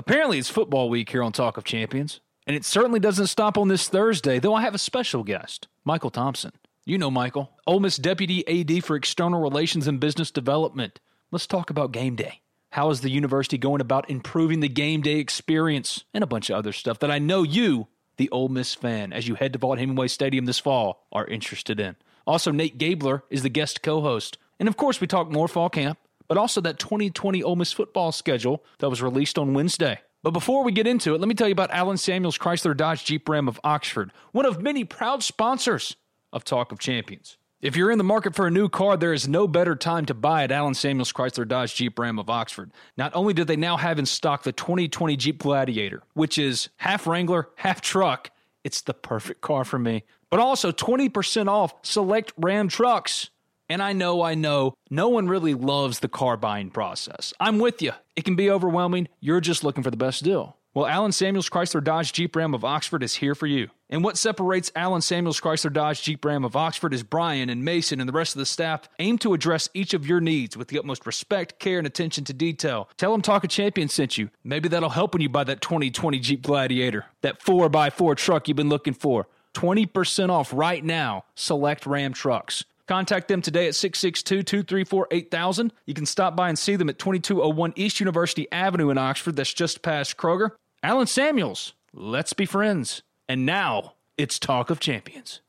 Apparently, it's football week here on Talk of Champions, and it certainly doesn't stop on this Thursday, though I have a special guest, Michael Thompson. You know Michael, Ole Miss Deputy AD for External Relations and Business Development. Let's talk about game day. How is the university going about improving the game day experience and a bunch of other stuff that I know you, the Ole Miss fan, as you head to Vaught-Hemingway Stadium this fall, are interested in. Also, Nate Gabler is the guest co-host. And of course, we talk more fall camp, but also that 2020 Ole Miss football schedule that was released on Wednesday. But before we get into it, let me tell you about Allen Samuels Chrysler Dodge Jeep Ram of Oxford, one of many proud sponsors of Talk of Champions. If you're in the market for a new car, there is no better time to buy at Allen Samuels Chrysler Dodge Jeep Ram of Oxford. Not only do they now have in stock the 2020 Jeep Gladiator, which is half Wrangler, half truck, it's the perfect car for me, but also 20% off select Ram trucks. And I know, I know, no one really loves the car buying process. I'm with you. It can be overwhelming. You're just looking for the best deal. Well, Allen Samuels Chrysler Dodge Jeep Ram of Oxford is here for you. And what separates Allen Samuels Chrysler Dodge Jeep Ram of Oxford is Brian and Mason and the rest of the staff aim to address each of your needs with the utmost respect, care, and attention to detail. Tell them Talk of Champions sent you. Maybe that'll help when you buy that 2020 Jeep Gladiator, that 4x4 truck you've been looking for. 20% off right now. Select Ram trucks. Contact them today at 662 234 8000. You can stop by and see them at 2201 East University Avenue in Oxford. That's just past Kroger. Allen Samuels, let's be friends. And now it's Talk of Champions.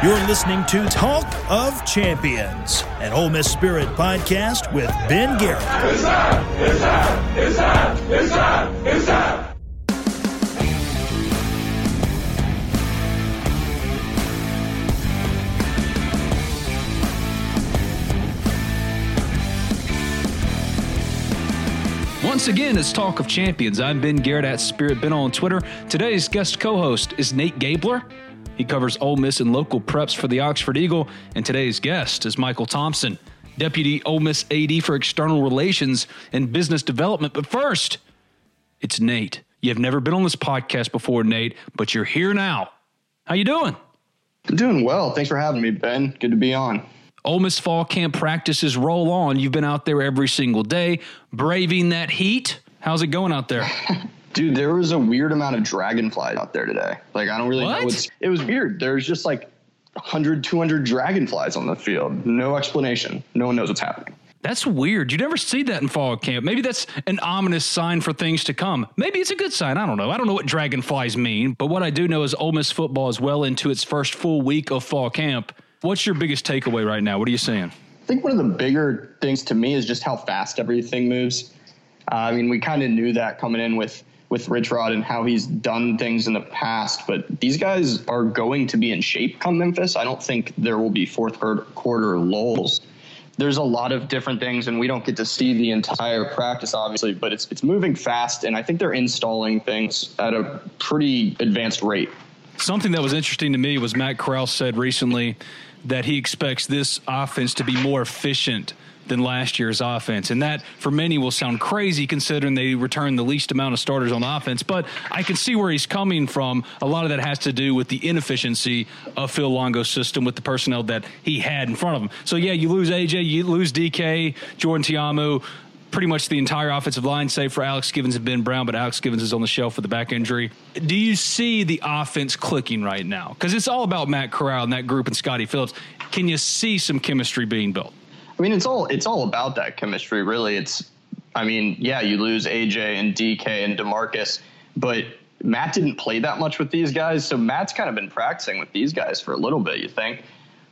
You're listening to Talk of Champions, an Ole Miss Spirit podcast with Ben Garrett. It's time! It's time! It's time! It's time! It's time! Once again, it's Talk of Champions. I'm Ben Garrett at Spirit Ben on Twitter. Today's guest co-host is Nate Gabler. He covers Ole Miss and local preps for the Oxford Eagle. And today's guest is Michael Thompson, Deputy Ole Miss AD for External Relations and Business Development. But first, it's Nate. You've never been on this podcast before, Nate, but you're here now. How you doing? Doing well. Thanks for having me, Ben. Good to be on. Ole Miss fall camp practices roll on. You've been out there every single day, braving that heat. How's it going out there? Dude, there was a weird amount of dragonflies out there today. Like, I don't really What? know what's. It was weird. There's just like 100, 200 dragonflies on the field. No explanation. No one knows what's happening. That's weird. You never see that in fall camp. Maybe that's an ominous sign for things to come. Maybe it's a good sign. I don't know. I don't know what dragonflies mean, but what I do know is Ole Miss football is well into its first full week of fall camp. What's your biggest takeaway right now? What are you saying? I think one of the bigger things to me is just how fast everything moves. Uh, I mean, we kind of knew that coming in with with Rich Rod and how he's done things in the past, but these guys are going to be in shape come Memphis. I don't think there will be fourth quarter, lulls. There's a lot of different things, and we don't get to see the entire practice, obviously, but it's it's moving fast, and I think they're installing things at a pretty advanced rate. Something that was interesting to me was Matt Corral said recently that he expects this offense to be more efficient than last year's offense. And that, for many, will sound crazy considering they return the least amount of starters on offense. But I can see where he's coming from. A lot of that has to do with the inefficiency of Phil Longo's system with the personnel that he had in front of him. So, yeah, you lose AJ, you lose DK, Jordan Ta'amu. Pretty much the entire offensive line, save for Alex Givens and Ben Brown, but Alex Givens is on the shelf with the back injury. Do you see the offense clicking right now? Because it's all about Matt Corral and that group and Scotty Phillips. Can you see some chemistry being built? I mean, it's all it's all about that chemistry, really. It's I mean, yeah, you lose AJ and DK and Demarcus, but Matt didn't play that much with these guys, so Matt's kind of been practicing with these guys for a little bit. You think,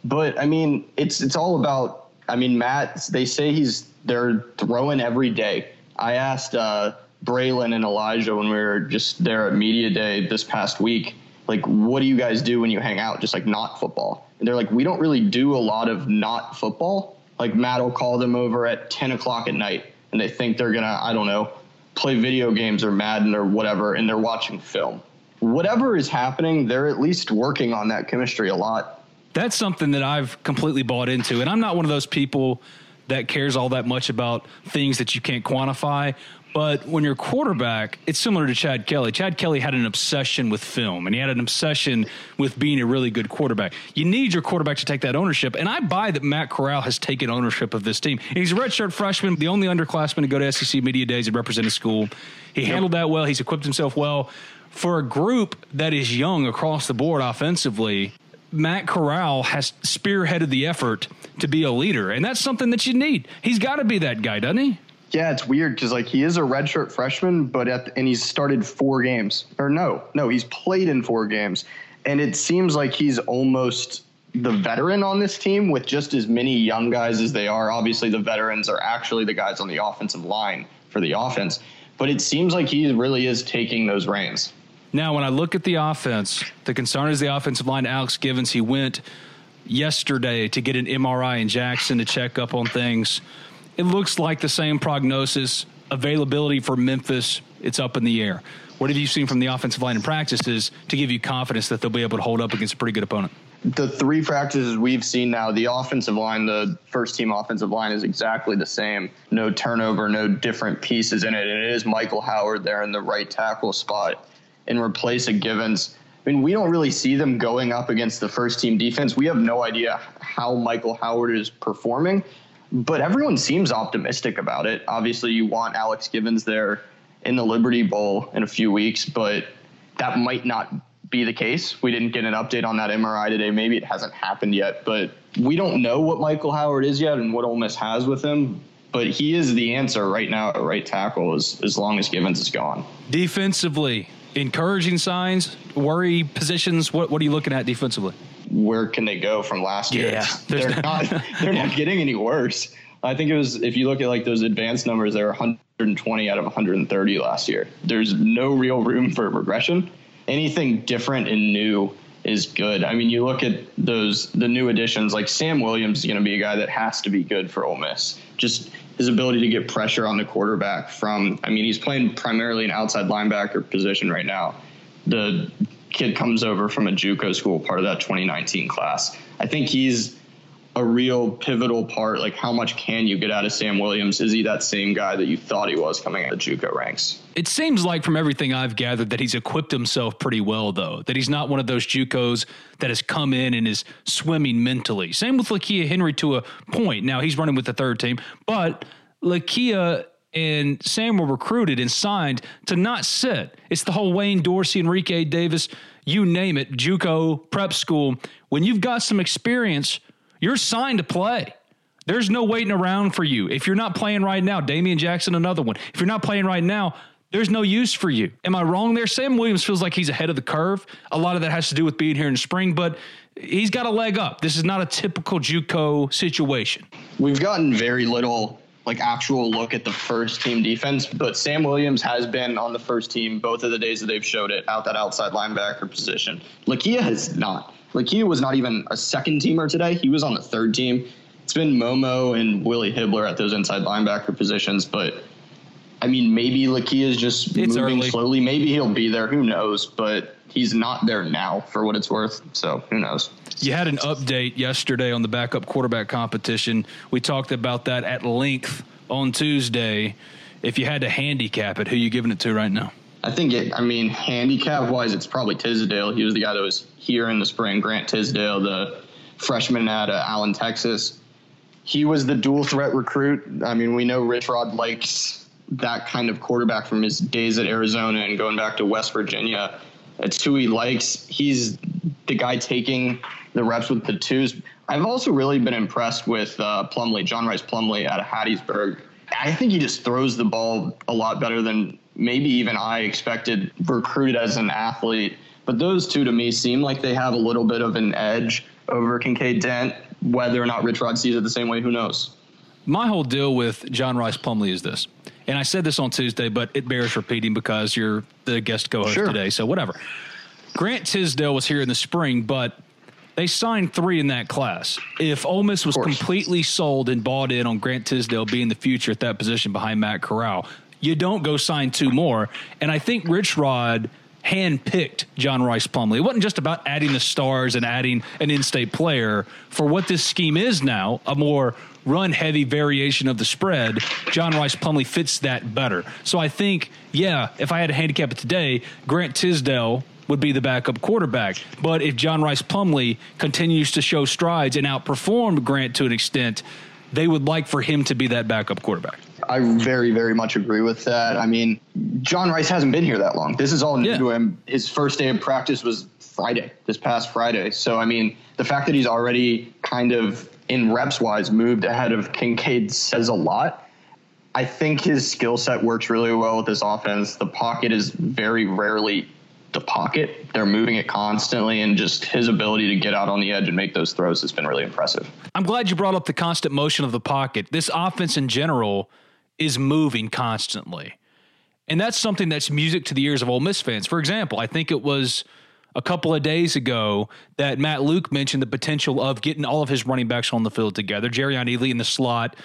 but I mean, it's it's all about. I mean, Matt. They say he's they're throwing every day. I asked uh, Braylon and Elijah when we were just there at media day this past week, like, what do you guys do when you hang out? Just like not football. And they're like, we don't really do a lot of not football. Like Matt will call them over at 10 o'clock at night, and they think they're gonna, I don't know, play video games or Madden or whatever, and they're watching film. Whatever is happening, they're at least working on that chemistry a lot. That's something that I've completely bought into. And I'm not one of those people that cares all that much about things that you can't quantify. But when you're quarterback, it's similar to Chad Kelly. Chad Kelly had an obsession with film and he had an obsession with being a really good quarterback. You need your quarterback to take that ownership. And I buy that Matt Corral has taken ownership of this team. And he's a redshirt freshman, the only underclassman to go to SEC Media Days and represent his school. He handled that well. He's equipped himself well. For a group that is young across the board offensively, Matt Corral has spearheaded the effort to be a leader. And that's something that you need. He's got to be that guy, doesn't he? Yeah, it's weird because like he is a redshirt freshman, but at the, and he's started four games or no, no, he's played in four games, and it seems like he's almost the veteran on this team with just as many young guys as they are. Obviously, the veterans are actually the guys on the offensive line for the offense, but it seems like he really is taking those reins. Now, when I look at the offense, the concern is the offensive line. Alex Givens, he went yesterday to get an MRI in Jackson to check up on things it looks like the same prognosis. Availability for Memphis, it's up in the air. What have you seen from the offensive line in practices to give you confidence that they'll be able to hold up against a pretty good opponent? The three practices we've seen now, the offensive line, the first team offensive line is exactly the same. No turnover, no different pieces in it. And it is Michael Howard there in the right tackle spot in replace a Givens. I mean, we don't really see them going up against the first team defense. We have no idea how Michael Howard is performing but everyone seems optimistic about it. Obviously, you want Alex Givens there in the Liberty Bowl in a few weeks, but that might not be the case. We didn't get an update on that MRI today. Maybe it hasn't happened yet, but we don't know what Michael Howard is yet and what Ole Miss has with him. But he is the answer right now at right tackle as, as long as Givens is gone. Defensively, encouraging signs, worry positions. What, what are you looking at defensively? where can they go from last year? Yeah, they're not they're not getting any worse. I think it was if you look at like those advanced numbers, they were 120 out of 130 last year. There's no real room for regression. Anything different and new is good. I mean, you look at those the new additions like Sam Williams is going to be a guy that has to be good for Ole Miss. Just his ability to get pressure on the quarterback from I mean, he's playing primarily an outside linebacker position right now. The kid comes over from a JUCO school, part of that 2019 class. I think he's a real pivotal part. Like, how much can you get out of Sam Williams? Is he that same guy that you thought he was coming out of JUCO ranks? It seems like, from everything I've gathered, that he's equipped himself pretty well, though. That he's not one of those JUCOs that has come in and is swimming mentally. Same with Lakia Henry to a point. Now he's running with the third team, but Lakia and Sam were recruited and signed to not sit. It's the whole Wayne Dorsey, Enrique Davis, you name it, JUCO prep school. When you've got some experience, you're signed to play. There's no waiting around for you. If you're not playing right now, Damian Jackson, another one. If you're not playing right now, there's no use for you. Am I wrong there? Sam Williams feels like he's ahead of the curve. A lot of that has to do with being here in spring, but he's got a leg up. This is not a typical JUCO situation. We've gotten very little like actual look at the first team defense, but Sam Williams has been on the first team both of the days that they've showed it out that outside linebacker position. Lakia has not. Lakia was not even a second teamer today. He was on the third team. It's been Momo and Willie Hibbler at those inside linebacker positions, but I mean, maybe Lakia is just it's moving early. slowly. Maybe he'll be there. Who knows? But he's not there now for what it's worth. So who knows? You had an update yesterday on the backup quarterback competition. We talked about that at length on Tuesday. If you had to handicap it, who you giving it to right now? I think it. I mean, handicap wise, it's probably Tisdale. He was the guy that was here in the spring. Grant Tisdale, the freshman at uh, Allen, Texas. He was the dual threat recruit. I mean, we know Rich Rod likes that kind of quarterback from his days at Arizona and going back to West Virginia. It's who he likes. He's the guy taking the reps with the twos. I've also really been impressed with uh, Plumlee, John Rice Plumlee out of Hattiesburg. I think he just throws the ball a lot better than maybe even I expected recruited as an athlete. But those two to me seem like they have a little bit of an edge over Kinkead Dent. Whether or not Rich Rod sees it the same way, who knows? My whole deal with John Rice Plumlee is this, and I said this on Tuesday, but it bears repeating because you're the guest co-host sure. today, so whatever. Grant Tisdale was here in the spring, but they signed three in that class. If Ole Miss was completely sold and bought in on Grant Tisdale being the future at that position behind Matt Corral, you don't go sign two more. And I think Rich Rod handpicked John Rice Plumlee. It wasn't just about adding the stars and adding an in-state player for what this scheme is now, a more run heavy variation of the spread. John Rice Plumlee fits that better. So I think, yeah, if I had to handicap it today, Grant Tisdale would be the backup quarterback. But if John Rice Plumlee continues to show strides and outperform Grant to an extent, they would like for him to be that backup quarterback. I very, very much agree with that. I mean, John Rice hasn't been here that long. This is all new yeah. to him. His first day of practice was Friday, this past Friday. So, I mean, the fact that he's already kind of in reps wise moved ahead of Kinkead says a lot. I think his skill set works really well with this offense. The pocket is very rarely the pocket. They're moving it constantly, and just his ability to get out on the edge and make those throws has been really impressive. I'm glad you brought up the constant motion of the pocket. This offense in general is moving constantly. And that's something that's music to the ears of Ole Miss fans. For example, I think it was a couple of days ago that Matt Luke mentioned the potential of getting all of his running backs on the field together. Jerrion Ealy in the slot,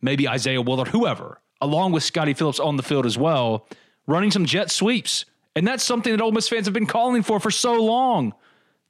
maybe Isaiah Woullard, whoever, along with Scotty Phillips on the field as well, running some jet sweeps. And that's something that Ole Miss fans have been calling for for so long.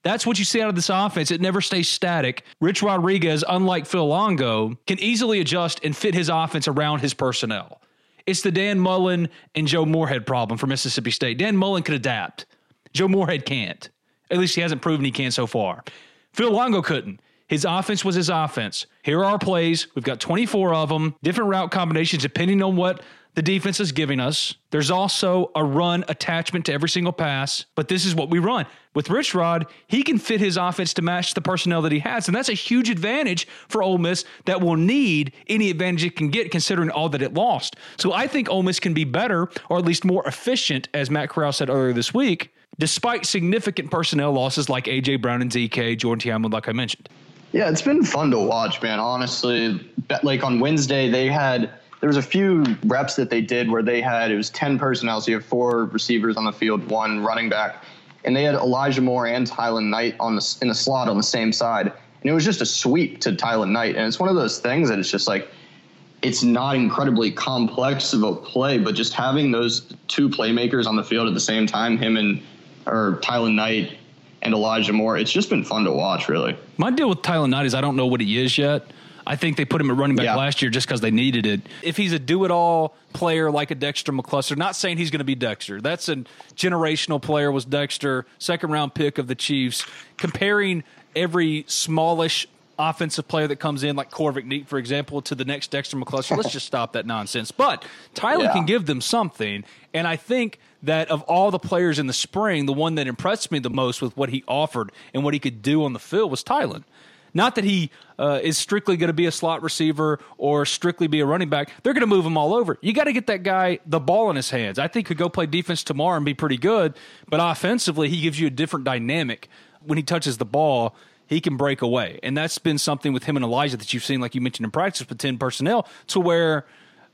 That's what you see out of this offense. It never stays static. Rich Rodriguez, unlike Phil Longo, can easily adjust and fit his offense around his personnel. It's the Dan Mullen and Joe Moorhead problem for Mississippi State. Dan Mullen could adapt. Joe Moorhead can't. At least he hasn't proven he can so far. Phil Longo couldn't. His offense was his offense. Here are our plays. We've got 24 of them, different route combinations depending on what the defense is giving us. There's also a run attachment to every single pass, but this is what we run. With Rich Rod, he can fit his offense to match the personnel that he has, and that's a huge advantage for Ole Miss that will need any advantage it can get considering all that it lost. So I think Ole Miss can be better, or at least more efficient, as Matt Corral said earlier this week, despite significant personnel losses like A.J. Brown and DK, Jordan Ta'amu, like I mentioned. Yeah, it's been fun to watch, man. Honestly, like on Wednesday, they had – there was a few reps that they did where they had it was 10 personnel so you have four receivers on the field one running back and they had elijah moore and tylan knight on the in the slot on the same side. And it was just a sweep to tylan knight and it's one of those things that it's just like it's not incredibly complex of a play but just having those two playmakers on the field at the same time him and or tylan knight and elijah moore it's just been fun to watch really. My deal with tylan knight is i don't know what he is yet I think they put him at running back yeah. last year just because they needed it. If he's a do it all player like a Dexter McCluster, not saying he's going to be Dexter. That's a generational player, was Dexter, second round pick of the Chiefs. Comparing every smallish offensive player that comes in, like Korvic Neat, for example, to the next Dexter McCluster. Let's just stop that nonsense. But Tyler yeah. can give them something. And I think that of all the players in the spring, the one that impressed me the most with what he offered and what he could do on the field was Tylan. Not that he uh, is strictly going to be a slot receiver or strictly be a running back. They're going to move him all over. You got to get that guy the ball in his hands. I think he could go play defense tomorrow and be pretty good, but offensively, he gives you a different dynamic when he touches the ball he can break away. And that's been something with him and Elijah that you've seen, like you mentioned in practice with 10 personnel, to where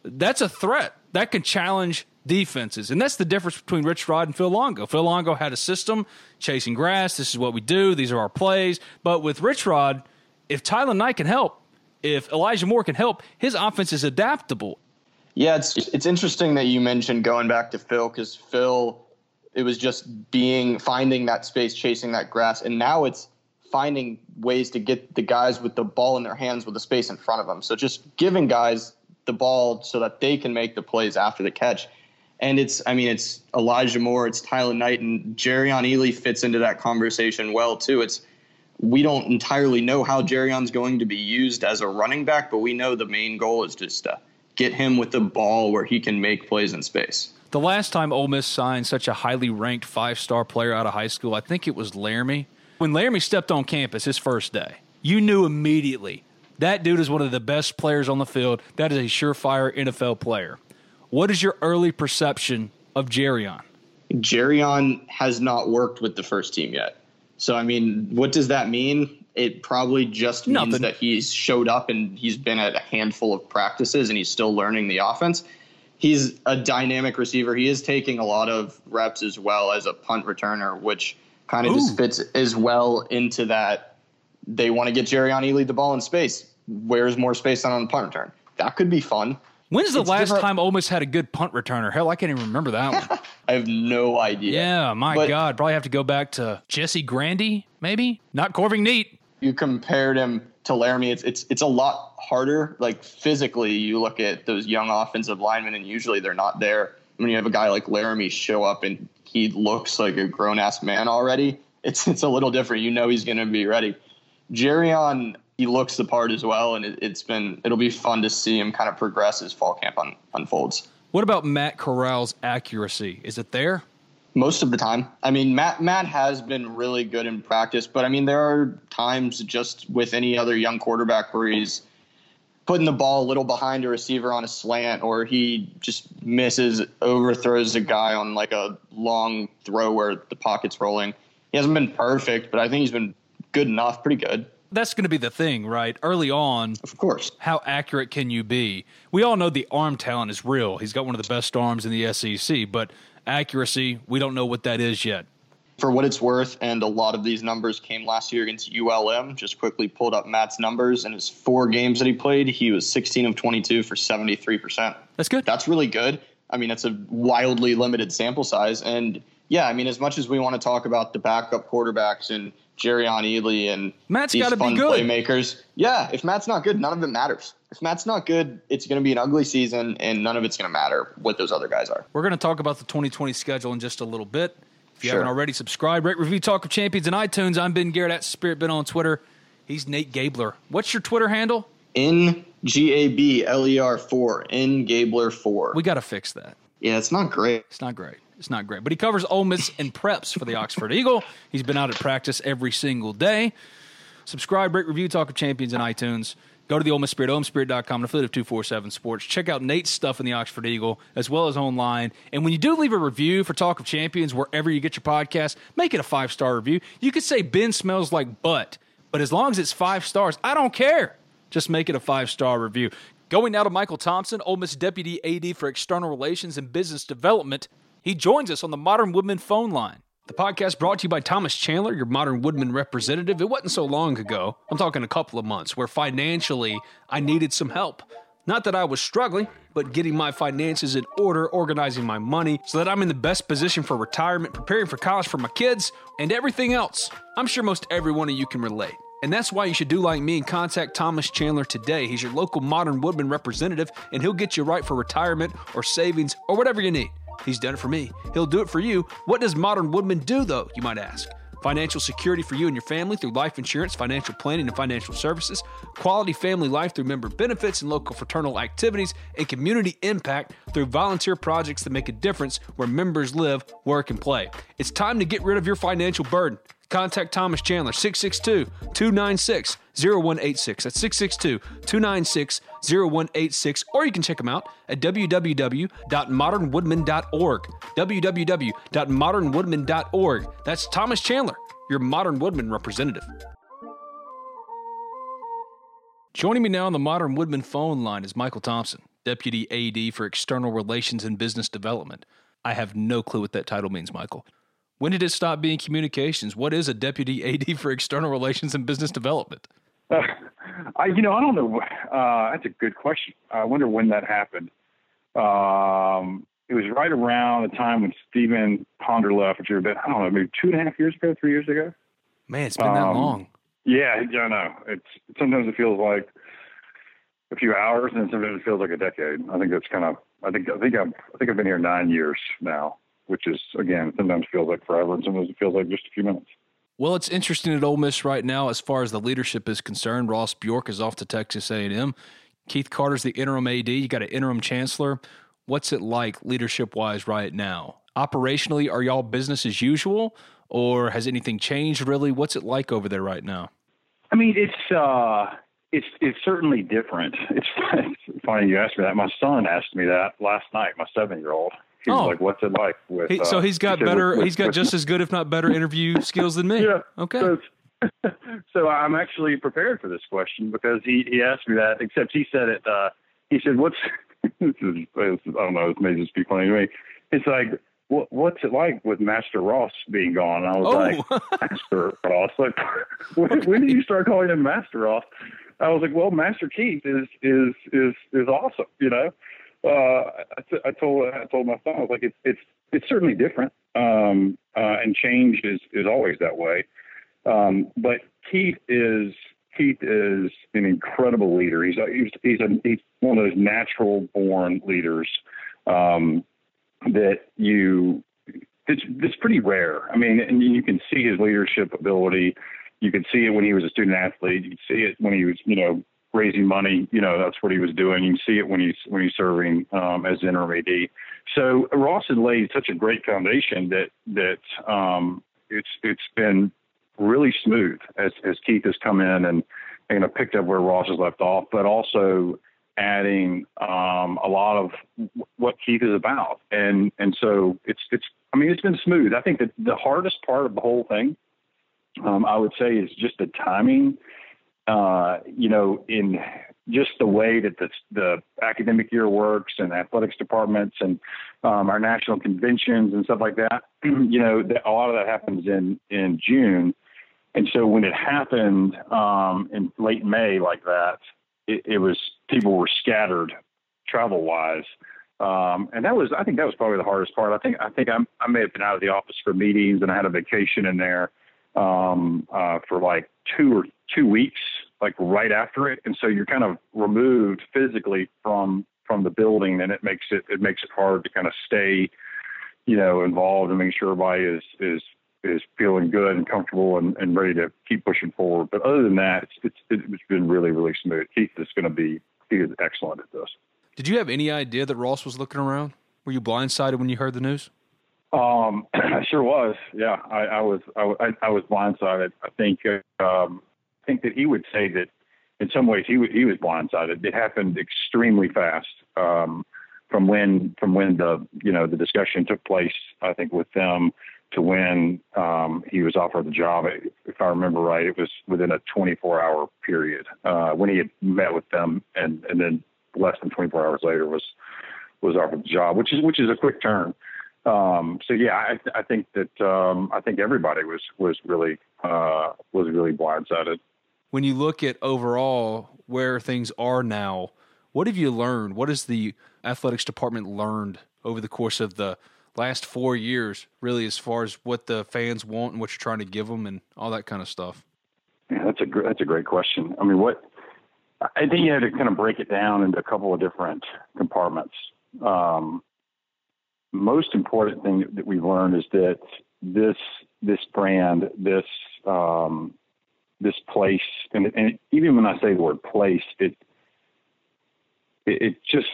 that's a threat. That can challenge defenses. And that's the difference between Rich Rod and Phil Longo. Phil Longo had a system, chasing grass. This is what we do. These are our plays. But with Rich Rod, if Tylan Knight can help, if Elijah Moore can help, his offense is adaptable. Yeah, it's it's interesting that you mentioned going back to Phil because Phil, it was just being finding that space, chasing that grass, and now it's finding ways to get the guys with the ball in their hands with the space in front of them. So just giving guys the ball so that they can make the plays after the catch. And it's, I mean, it's Elijah Moore, it's Tylan Knight, and Jerrion Ealy fits into that conversation well too. It's we don't entirely know how Jerrion's going to be used as a running back, but we know the main goal is just to get him with the ball where he can make plays in space. The last time Ole Miss signed such a highly ranked five star player out of high school, I think it was Laremy. When Laremy stepped on campus his first day, you knew immediately That dude is one of the best players on the field. That is a surefire NFL player. What is your early perception of Jerrion? Jerrion has not worked with the first team yet. So, I mean, what does that mean? It probably just means Nothing. that he's showed up and he's been at a handful of practices and he's still learning the offense. He's a dynamic receiver. He is taking a lot of reps as well as a punt returner, which kind of Ooh. just fits as well into that. They want to get Jerrion Ealy the ball in space. Where's more space than on the punt return? That could be fun. When's the It's last different- time Ole Miss had a good punt returner? Hell, I can't even remember that one. I have no idea. yeah, my But- God. Probably have to go back to Jesse Grandy, maybe? Not Korvic Neat. you compared him to Laremy, it's it's it's a lot harder. Like physically, you look at those young offensive linemen, and usually they're not there. When you have a guy like Laremy show up and he looks like a grown ass man already, it's it's a little different. You know he's going to be ready. Jerrion, he looks the part as well, and it, it's been it'll be fun to see him kind of progress as fall camp un, unfolds. What about Matt Corral's accuracy? Is it there? most of the time. I mean, Matt Matt has been really good in practice, but I mean, there are times just with any other young quarterback where he's putting the ball a little behind a receiver on a slant, or he just misses, overthrows a guy on like a long throw where the pocket's rolling. He hasn't been perfect, but I think he's been good enough, pretty good. That's going to be the thing, right? Early on, Of course. how accurate can you be? We all know the arm talent is real. He's got one of the best arms in the SEC, but accuracy, we don't know what that is yet. for what it's worth, and a lot of these numbers came last year against ULM. Just quickly pulled up Matt's numbers in his four games that he played. He was 16 of 22 for 73%. That's good. That's really good. I mean, that's a wildly limited sample size. And yeah, I mean, as much as we want to talk about the backup quarterbacks and Jerrion Ealy and Matt's these fun good. playmakers, yeah, if Matt's not good, none of it matters. If Matt's not good, it's going to be an ugly season, and none of it's going to matter what those other guys are. We're going to talk about the 2020 schedule in just a little bit. If you Sure. haven't already, subscribe, rate, review, talk of champions in iTunes. I'm Ben Garrett at Spirit Ben on Twitter. He's Nate Gabler. What's your Twitter handle? N G A B L E R four N Gabler four. We got to fix that. Yeah, it's not great. It's not great. It's not great. But he covers Ole Miss and preps for the Oxford Eagle. He's been out at practice every single day. Subscribe, rate, review, talk of champions in iTunes. Go to the Ole Miss Spirit, OleMissSpirit.com, an affiliate of 247 Sports. Check out Nate's stuff in the Oxford Eagle as well as online. And when you do leave a review for Talk of Champions, wherever you get your podcast, make it a five star review. You could say Ben smells like butt, but as long as it's five stars, I don't care. Just make it a five star review. Going now to Michael Thompson, Ole Miss Deputy AD for External Relations and Business Development. He joins us on the Modern Woodmen phone line. The podcast brought to you by Thomas Chandler, your Modern Woodmen representative. It wasn't so long ago, I'm talking a couple of months, where financially I needed some help. Not that I was struggling, but getting my finances in order, organizing my money so that I'm in the best position for retirement, preparing for college for my kids, and everything else. I'm sure most every one of you can relate. And that's why you should do like me and contact Thomas Chandler today. He's your local Modern Woodmen representative, and he'll get you right for retirement or savings or whatever you need. He's done it for me. He'll do it for you. What does Modern Woodmen do, though, you might ask? Financial security for you and your family through life insurance, financial planning, and financial services, quality family life through member benefits and local fraternal activities, and community impact through volunteer projects that make a difference where members live, work, and play. It's time to get rid of your financial burden. Contact Thomas Chandler, 662 296 0186. That's 662 296 0186. Or you can check him out at www.modernwoodmen.org. www.modernwoodmen.org. That's Thomas Chandler, your Modern Woodmen representative. Joining me now on the Modern Woodmen phone line is Michael Thompson, Deputy AD for External Relations and Business Development. I have no clue what that title means, Michael. When did it stop being communications? What is a Deputy AD for External Relations and Business Development? Uh, I, you know, I don't know. Uh, that's a good question. I wonder when that happened. Um, it was right around the time when Stephen Ponder left, which was about, I don't know, maybe two and a half years ago, three years ago. Man, it's been that Um, long. Yeah, yeah, I know. It's sometimes it feels like a few hours, and sometimes it feels like a decade. I think that's kind of. I think I think I've I think I've been here nine years now, which is again sometimes feels like forever, and sometimes it feels like just a few minutes. Well, it's interesting at Ole Miss right now as far as the leadership is concerned. Ross Bjork is off to Texas A&M. Keith Carter's the interim AD. You got an interim chancellor. What's it like leadership wise right now? Operationally, are y'all business as usual, or has anything changed really? What's it like over there right now? I mean, it's uh, it's it's certainly different. It's, it's funny you asked me that. My son asked me that last night. My seven year old. He's oh. like, "What's it like with?" He, so uh, he's got he better. With, he's got with, just as good, if not better, interview skills than me. Yeah. Okay. So, so, I'm actually prepared for this question because he he asked me that. Except he said it. Uh, he said, "What's?" this is, I don't know. This may just be funny to me. It's like what, what's it like with Master Ross being gone? And I was oh. like, Master Ross. Like, when, when did you start calling him Master Ross? I was like, well, Master Keith is is is is awesome. You know, uh, I, t- I told I told my son I was like, it's it's it's certainly different, um, uh, and change is is always that way. Um, but Keith is Keith is an incredible leader. He's a, he's he's, a, he's one of those natural born leaders. Um, that you it's it's pretty rare. I mean, and you can see his leadership ability. You could see it when he was a student athlete. You can see it when he was, you know, raising money. You know, that's what he was doing. You see it when he's when he's serving um, as interim AD. So Ross had laid such a great foundation that that um, it's it's been really smooth as as Keith has come in and you know picked up where Ross has left off, but also adding um, a lot of what Keith is about, and and so it's it's. I mean, it's been smooth. I think that the hardest part of the whole thing, um, I would say, is just the timing. Uh, you know, in just the way that the, the academic year works and athletics departments and um, our national conventions and stuff like that. you know, that a lot of that happens in in June, and so when it happened um, in late May like that, it, it was people were scattered travel wise. Um, and that was, I think that was probably the hardest part. I think, I think I'm, I may have been out of the office for meetings and I had a vacation in there, um, uh, for like two or two weeks, like right after it. And so you're kind of removed physically from, from the building and it makes it, it makes it hard to kind of stay, you know, involved and make sure everybody is, is is feeling good and comfortable and, and ready to keep pushing forward. But other than that, it's, it's, it's been really, really smooth. Keith is going to be he is excellent at this. Did you have any idea that Ross was looking around? Were you blindsided when you heard the news? Um, I sure was. Yeah, I, I was. I, I, was blindsided. I think. Um, I think that he would say that in some ways he was, he was blindsided. It happened extremely fast. Um, from when from when the you know the discussion took place, I think with them to when um, he was offered the job. If I remember right, it was within a 24 hour period uh, when he had met with them, and and then less than 24 hours later was was offered the job, which is which is a quick turn. Um, so yeah, I, I think that um, I think everybody was was really uh, was really blindsided. When you look at overall where things are now, what have you learned? What has the athletics department learned over the course of the last four years, really, as far as what the fans want and what you're trying to give them and all that kind of stuff? Yeah, that's a gr- that's a great question. I mean, what I think you had to kind of break it down into a couple of different compartments. Um, most important thing that we've learned is that this this brand, this um, this place, and, and even when I say the word place, it it, it just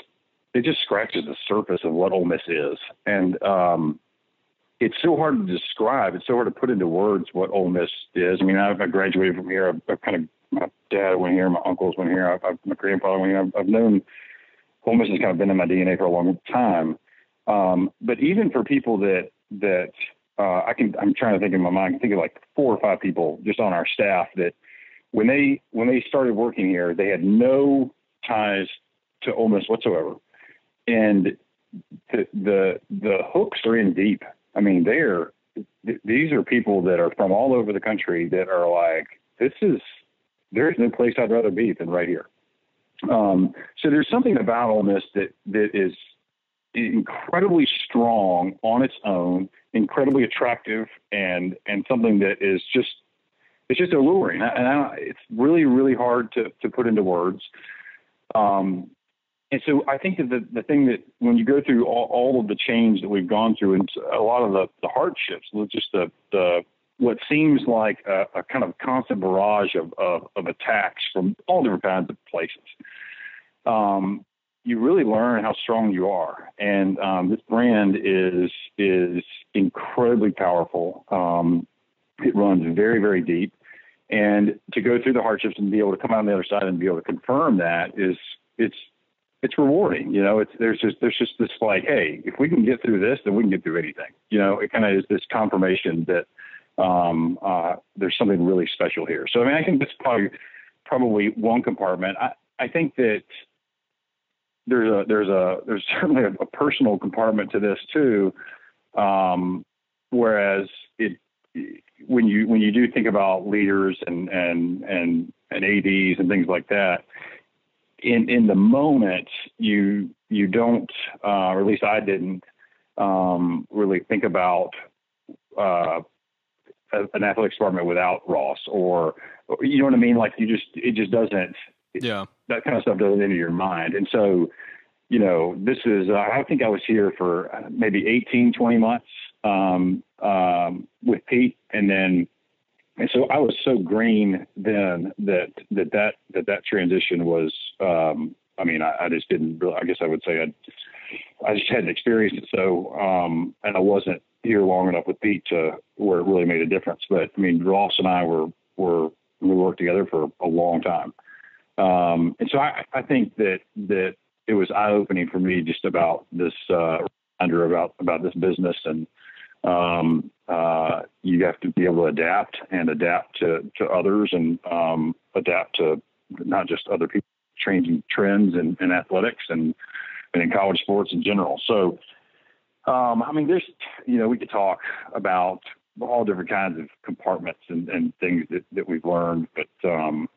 it just scratches the surface of what Ole Miss is, and um, it's so hard to describe. It's so hard to put into words what Ole Miss is. I mean, I've, I graduated from here. I've, I've, kind of my dad went here, my uncles went here. I've, I've my grandfather went here. I've, I've known Ole Miss has kind of been in my DNA for a long time. Um, but even for people that that uh, I can, I'm trying to think in my mind. I think of like four or five people just on our staff that when they when they started working here, they had no ties to Ole Miss whatsoever and the the the hooks are in deep. I mean, they're th- these are people that are from all over the country that are like, this is there's no place I'd rather be than right here. Um, so there's something about Ole Miss that that is incredibly strong on its own, incredibly attractive, and and something that is just it's just alluring. And I, it's really really hard to to put into words. Um, and so I think that the, the thing that when you go through all, all of the change that we've gone through and a lot of the, the hardships, just the, the what seems like a, a kind of constant barrage of, of, of, attacks from all different kinds of places, um, you really learn how strong you are. And um, this brand is is incredibly powerful. Um, it runs very very deep. And to go through the hardships and be able to come out on the other side and be able to confirm that is it's it's rewarding. You know, it's there's just there's just this like, hey, if we can get through this, then we can get through anything. You know, it kind of is this confirmation that um, uh, there's something really special here. So I mean, I think that's probably probably one compartment. I I think that there's a there's a there's certainly a, a personal compartment to this too. Um, whereas it when you when you do think about leaders and and and and ads and things like that, in in the moment you you don't, uh, or at least I didn't um, really think about uh, an athletics department without Ross, or you know what I mean. Like you just it just doesn't. Yeah, that kind of stuff doesn't enter your mind, and so you know this is. Uh, I think I was here for maybe 18, 20 months um, um, with Pete, and then and so I was so green then that that that that, that transition was. Um, I mean, I, I just didn't. Really, I guess I would say I, I just hadn't experienced it. So, um, and I wasn't here long enough with Pete to where it really made a difference. But I mean, Ross and I were were we worked together for a long time, um, and so I, I think that that it was eye opening for me just about this uh, about about this business and um, uh, you have to be able to adapt and adapt to, to others and um, adapt to not just other people changing trends in, in athletics and, and in college sports in general. So, um, I mean, there's, you know, we could talk about all different kinds of compartments and, and things that, that we've learned, but, um,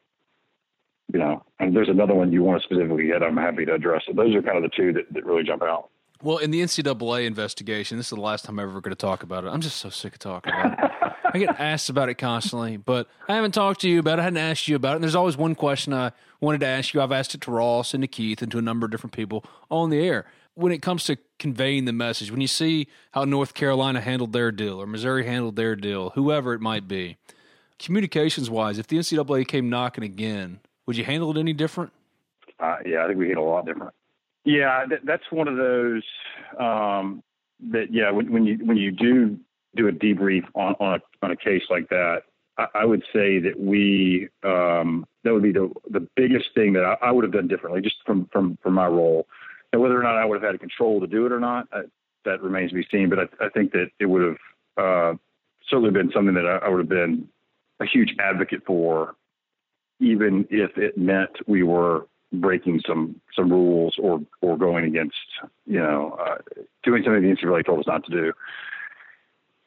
you know, and there's another one you want to specifically hit. I'm happy to address it. Those are kind of the two that, that really jump out. Well, in the NCAA investigation, this is the last time I'm ever going to talk about it. I'm just so sick of talking about it. I get asked about it constantly, but I haven't talked to you about it. I hadn't asked you about it. And there's always one question I wanted to ask you. I've asked it to Ross and to Keith and to a number of different people on the air. When it comes to conveying the message, when you see how North Carolina handled their deal or Missouri handled their deal, whoever it might be, communications wise, if the NCAA came knocking again, would you handle it any different? Uh, yeah, I think we hit a lot different. Yeah, that, that's one of those um, that yeah. When, when, you when you do do a debrief on on a, on a case like that, I, I would say that we um, that would be the the biggest thing that I, I, would have done differently, just from from from my role. And whether or not I would have had control to do it or not, I, that remains to be seen. But I, I think that it would have uh, certainly been something that I, I would have been a huge advocate for, even if it meant we were breaking some some rules or or going against you know uh, doing something the NCAA told us not to do.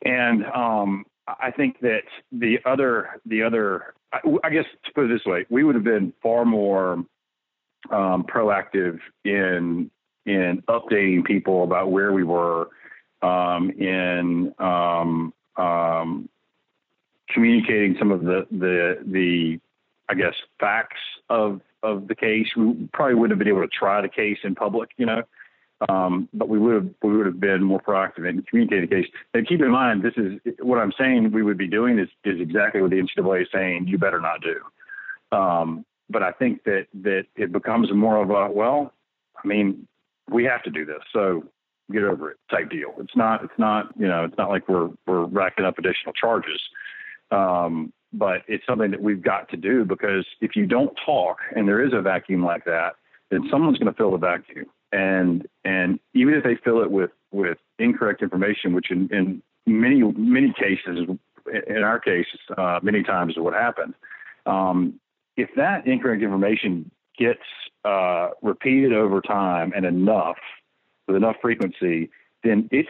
And um, I think that the other the other I, I, guess to put it this way, we would have been far more um, proactive in in updating people about where we were um, in um, um, communicating some of the the the I guess facts of of the case. We probably wouldn't have been able to try the case in public, you know, um, but we would have we would have been more proactive in communicating the case. And keep in mind, this is what I'm saying. We would be doing is is exactly what the NCAA is saying. You better not do. Um, but I think that that it becomes more of a well, I mean, we have to do this, so get over it type deal. It's not it's not you know it's not like we're we're racking up additional charges. Um, but it's something that we've got to do because if you don't talk and there is a vacuum like that, then someone's going to fill the vacuum. And and even if they fill it with with incorrect information, which in, in many many cases, in our case, uh, many times is what happened. Um, if that incorrect information gets uh, repeated over time and enough with enough frequency, then it's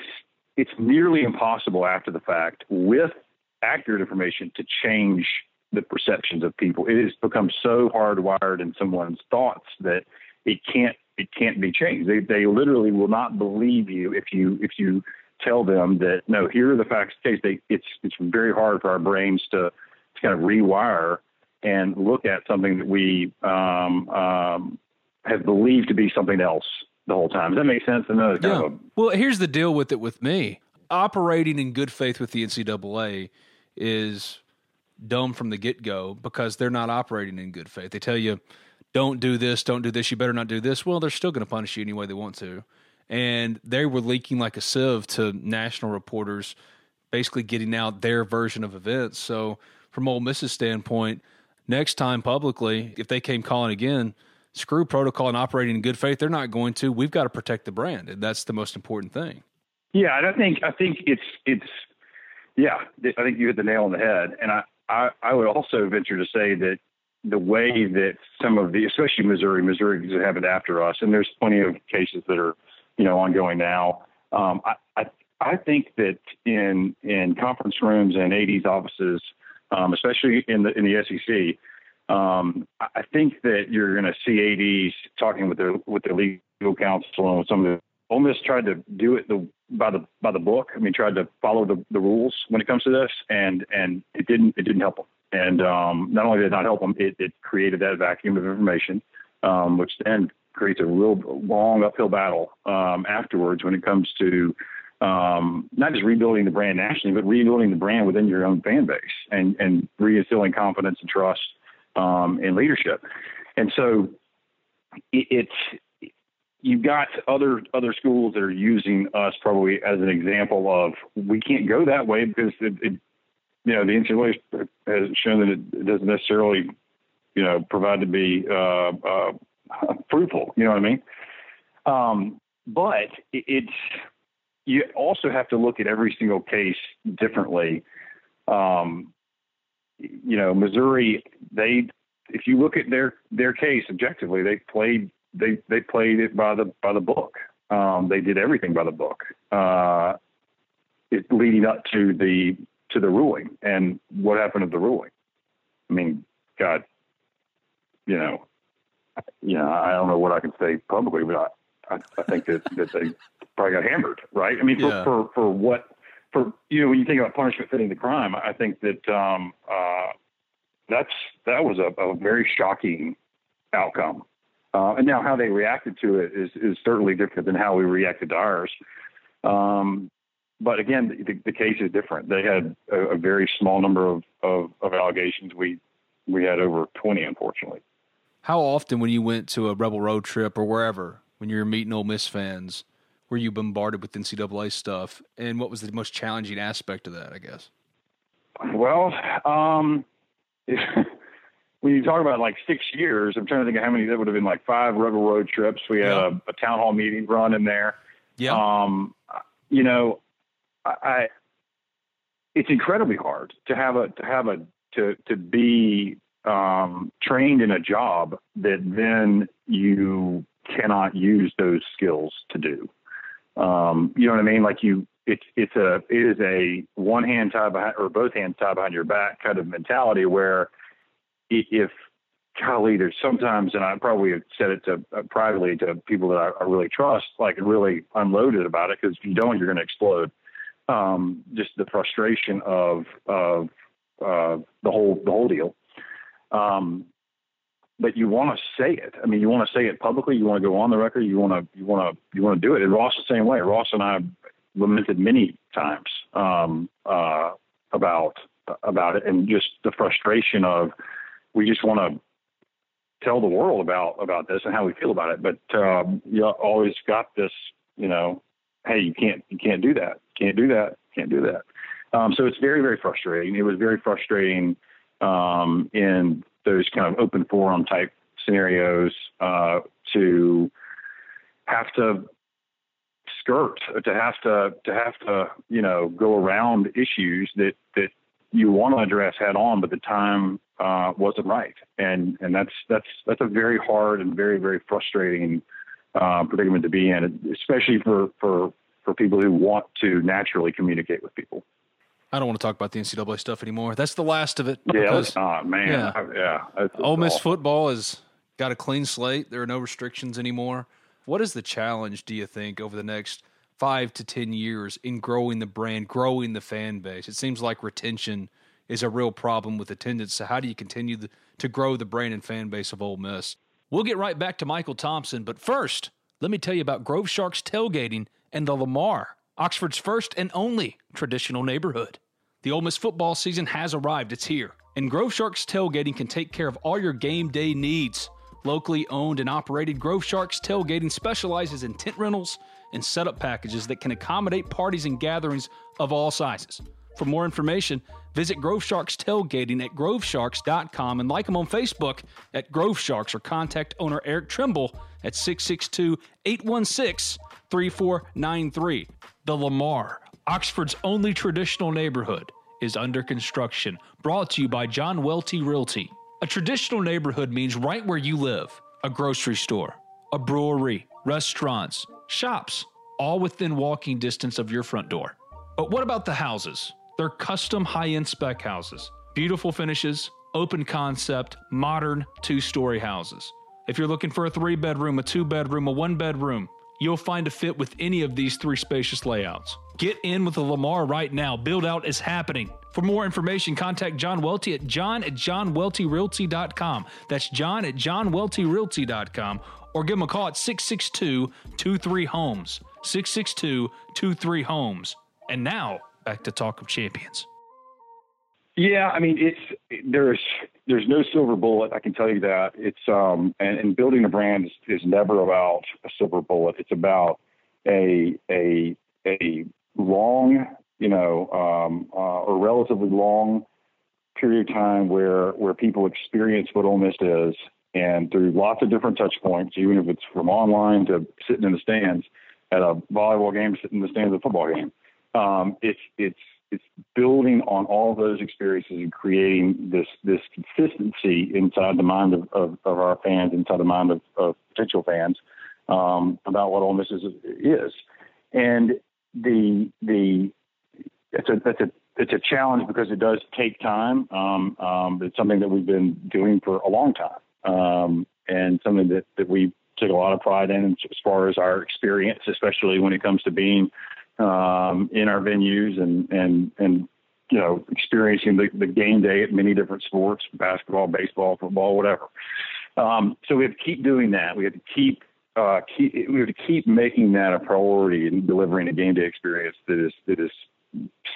it's nearly impossible after the fact with accurate information to change the perceptions of people. It has become so hardwired in someone's thoughts that it can't it can't be changed. They they literally will not believe you if you if you tell them that no, here are the facts of the case. They it's it's very hard for our brains to to kind of rewire and look at something that we um, um, have believed to be something else the whole time. Does that make sense? yeah. A, well, here's the deal with it with me. Operating in good faith with the NCAA is dumb from the get go because they're not operating in good faith. They tell you, don't do this, don't do this, you better not do this. Well, they're still going to punish you any way they want to. And they were leaking like a sieve to national reporters, basically getting out their version of events. So from Ole Miss's standpoint, next time publicly, if they came calling again, screw protocol and operating in good faith. They're not going to. We've got to protect the brand, and that's the most important thing. Yeah, I think I think it's it's yeah, I think you hit the nail on the head, and I I, I would also venture to say that the way that some of the, especially Missouri, Missouri is having after us, and there's plenty of cases that are, you know, ongoing now. Um, I, I, I think that in in conference rooms and AD's offices, um, especially in the in the SEC, um, I think that you're going to see ADs talking with their with their legal counsel and some of the. Ole Miss tried to do it the by the by the book. I mean, tried to follow the, the rules when it comes to this, and and it didn't it didn't help them. And um, not only did it not help them, it, it created that vacuum of information, um, which then creates a real long uphill battle um, afterwards when it comes to um, not just rebuilding the brand nationally, but rebuilding the brand within your own fan base and and reinstilling confidence and trust um, in leadership. And so it, it's you've got other other schools that are using us probably as an example of we can't go that way because it, it you know the NCAA has shown that it doesn't necessarily you know provide to be uh, uh, fruitful. You know what I mean? Um, but it, it's you also have to look at every single case differently. Um, you know, Missouri, they if you look at their their case objectively, they played they they played it by the by the book. Um, they did everything by the book. Uh, it leading up to the to the ruling and what happened to the ruling. I mean, God, you know, you know, I don't know what I can say publicly, but I, I, I think that, that they probably got hammered, right? I mean, for, yeah. for, for what, for, you know, when you think about punishment fitting the crime, I think that, um, uh, that's, that was a, a very shocking outcome. Uh, and now how they reacted to it is, is certainly different than how we reacted to ours. Um, but again, the, the, case is different. They had a, a very small number of, of, of, allegations. We we had over twenty, unfortunately. How often, when you went to a Rebel road trip or wherever, when you were meeting Ole Miss fans, were you bombarded with NCAA stuff? And what was the most challenging aspect of that? I guess. Well, um, when you talk about like six years, I'm trying to think of how many that would have been like five Rebel road trips. We had a, a town hall meeting run in there. Yeah. Um, you know, I, it's incredibly hard to have a to have a to to be um, trained in a job that then you cannot use those skills to do. Um, you know what I mean? Like you, it's it's a it is a one hand tied behind or both hands tied behind your back kind of mentality where if golly, there's sometimes, and I probably have said it to uh, privately to people that I, I really trust, like really unloaded about it because if you don't, you're going to explode um, just the frustration of of uh, the whole the whole deal. Um, but you want to say it. I mean, you want to say it publicly. You want to go on the record. You want to you want to you want to do it. And Ross the same way. Ross and I lamented many times um, uh, about about it, and just the frustration of we just want to tell the world about about this and how we feel about it. But um, you always got this, you know, hey, you can't you can't do that, can't do that, can't do that. Um, so it's very very frustrating. It was very frustrating um, in those kind of open forum type scenarios uh, to have to skirt to have to to have to you know go around issues that that you want to address head on, but the time uh, wasn't right, and and that's that's that's a very hard and very very frustrating uh, predicament to be in, especially for, for, for people who want to naturally communicate with people. I don't want to talk about the NCAA stuff anymore. That's the last of it. Yeah, because, not, man. Yeah, I, yeah. Ole Miss football has got a clean slate. There are no restrictions anymore. What is the challenge, do you think, over the next five to 10 years in growing the brand, growing the fan base? It seems like retention is a real problem with attendance. So, how do you continue the, to grow the brand and fan base of Ole Miss? We'll get right back to Michael Thompson, but first, let me tell you about Grove Sharks tailgating and the Lamar, Oxford's first and only traditional neighborhood. The Ole Miss football season has arrived, it's here, and Grove Sharks tailgating can take care of all your game day needs. Locally owned and operated, Grove Sharks Tailgating specializes in tent rentals and setup packages that can accommodate parties and gatherings of all sizes. For more information, visit Grove Sharks tailgating at grovesharks.com and like them on Facebook at Grove Sharks or contact owner Eric Trimble at 662 816 3493. The Lamar, Oxford's only traditional neighborhood, is under construction. Brought to you by John Welty Realty. A traditional neighborhood means right where you live a grocery store, a brewery, restaurants, shops, all within walking distance of your front door. But what about the houses? They're custom high end spec houses, beautiful finishes, open concept, modern two story houses. If you're looking for a three bedroom, a two bedroom, a one bedroom, you'll find a fit with any of these three spacious layouts. Get in with the Lamar right now. Build out is happening. For more information, contact John Welty at john at johnweltyrealty.com. That's john at johnweltyrealty.com or give him a call at 662 23 Homes. 662 23 Homes. And now, back to Talk of Champions. Yeah, I mean, it's there's there's no silver bullet. I can tell you that. It's um and, and building a brand is, is never about a silver bullet. It's about a a a long, you know, um, uh, or relatively long period of time where where people experience what Ole Miss is, and through lots of different touch points, even if it's from online to sitting in the stands at a volleyball game, sitting in the stands at a football game. Um, it's it's it's building on all those experiences and creating this this consistency inside the mind of, of, of our fans, inside the mind of, of potential fans um, about what Ole Miss is, is. And the the it's a it's a it's a challenge because it does take time. Um, um, it's something that we've been doing for a long time, um, and something that that we take a lot of pride in as far as our experience, especially when it comes to being um, in our venues and and and you know experiencing the, the game day at many different sports, basketball, baseball, football, whatever. Um, so we have to keep doing that. We have to keep uh, keep we have to keep making that a priority and delivering a game day experience that is that is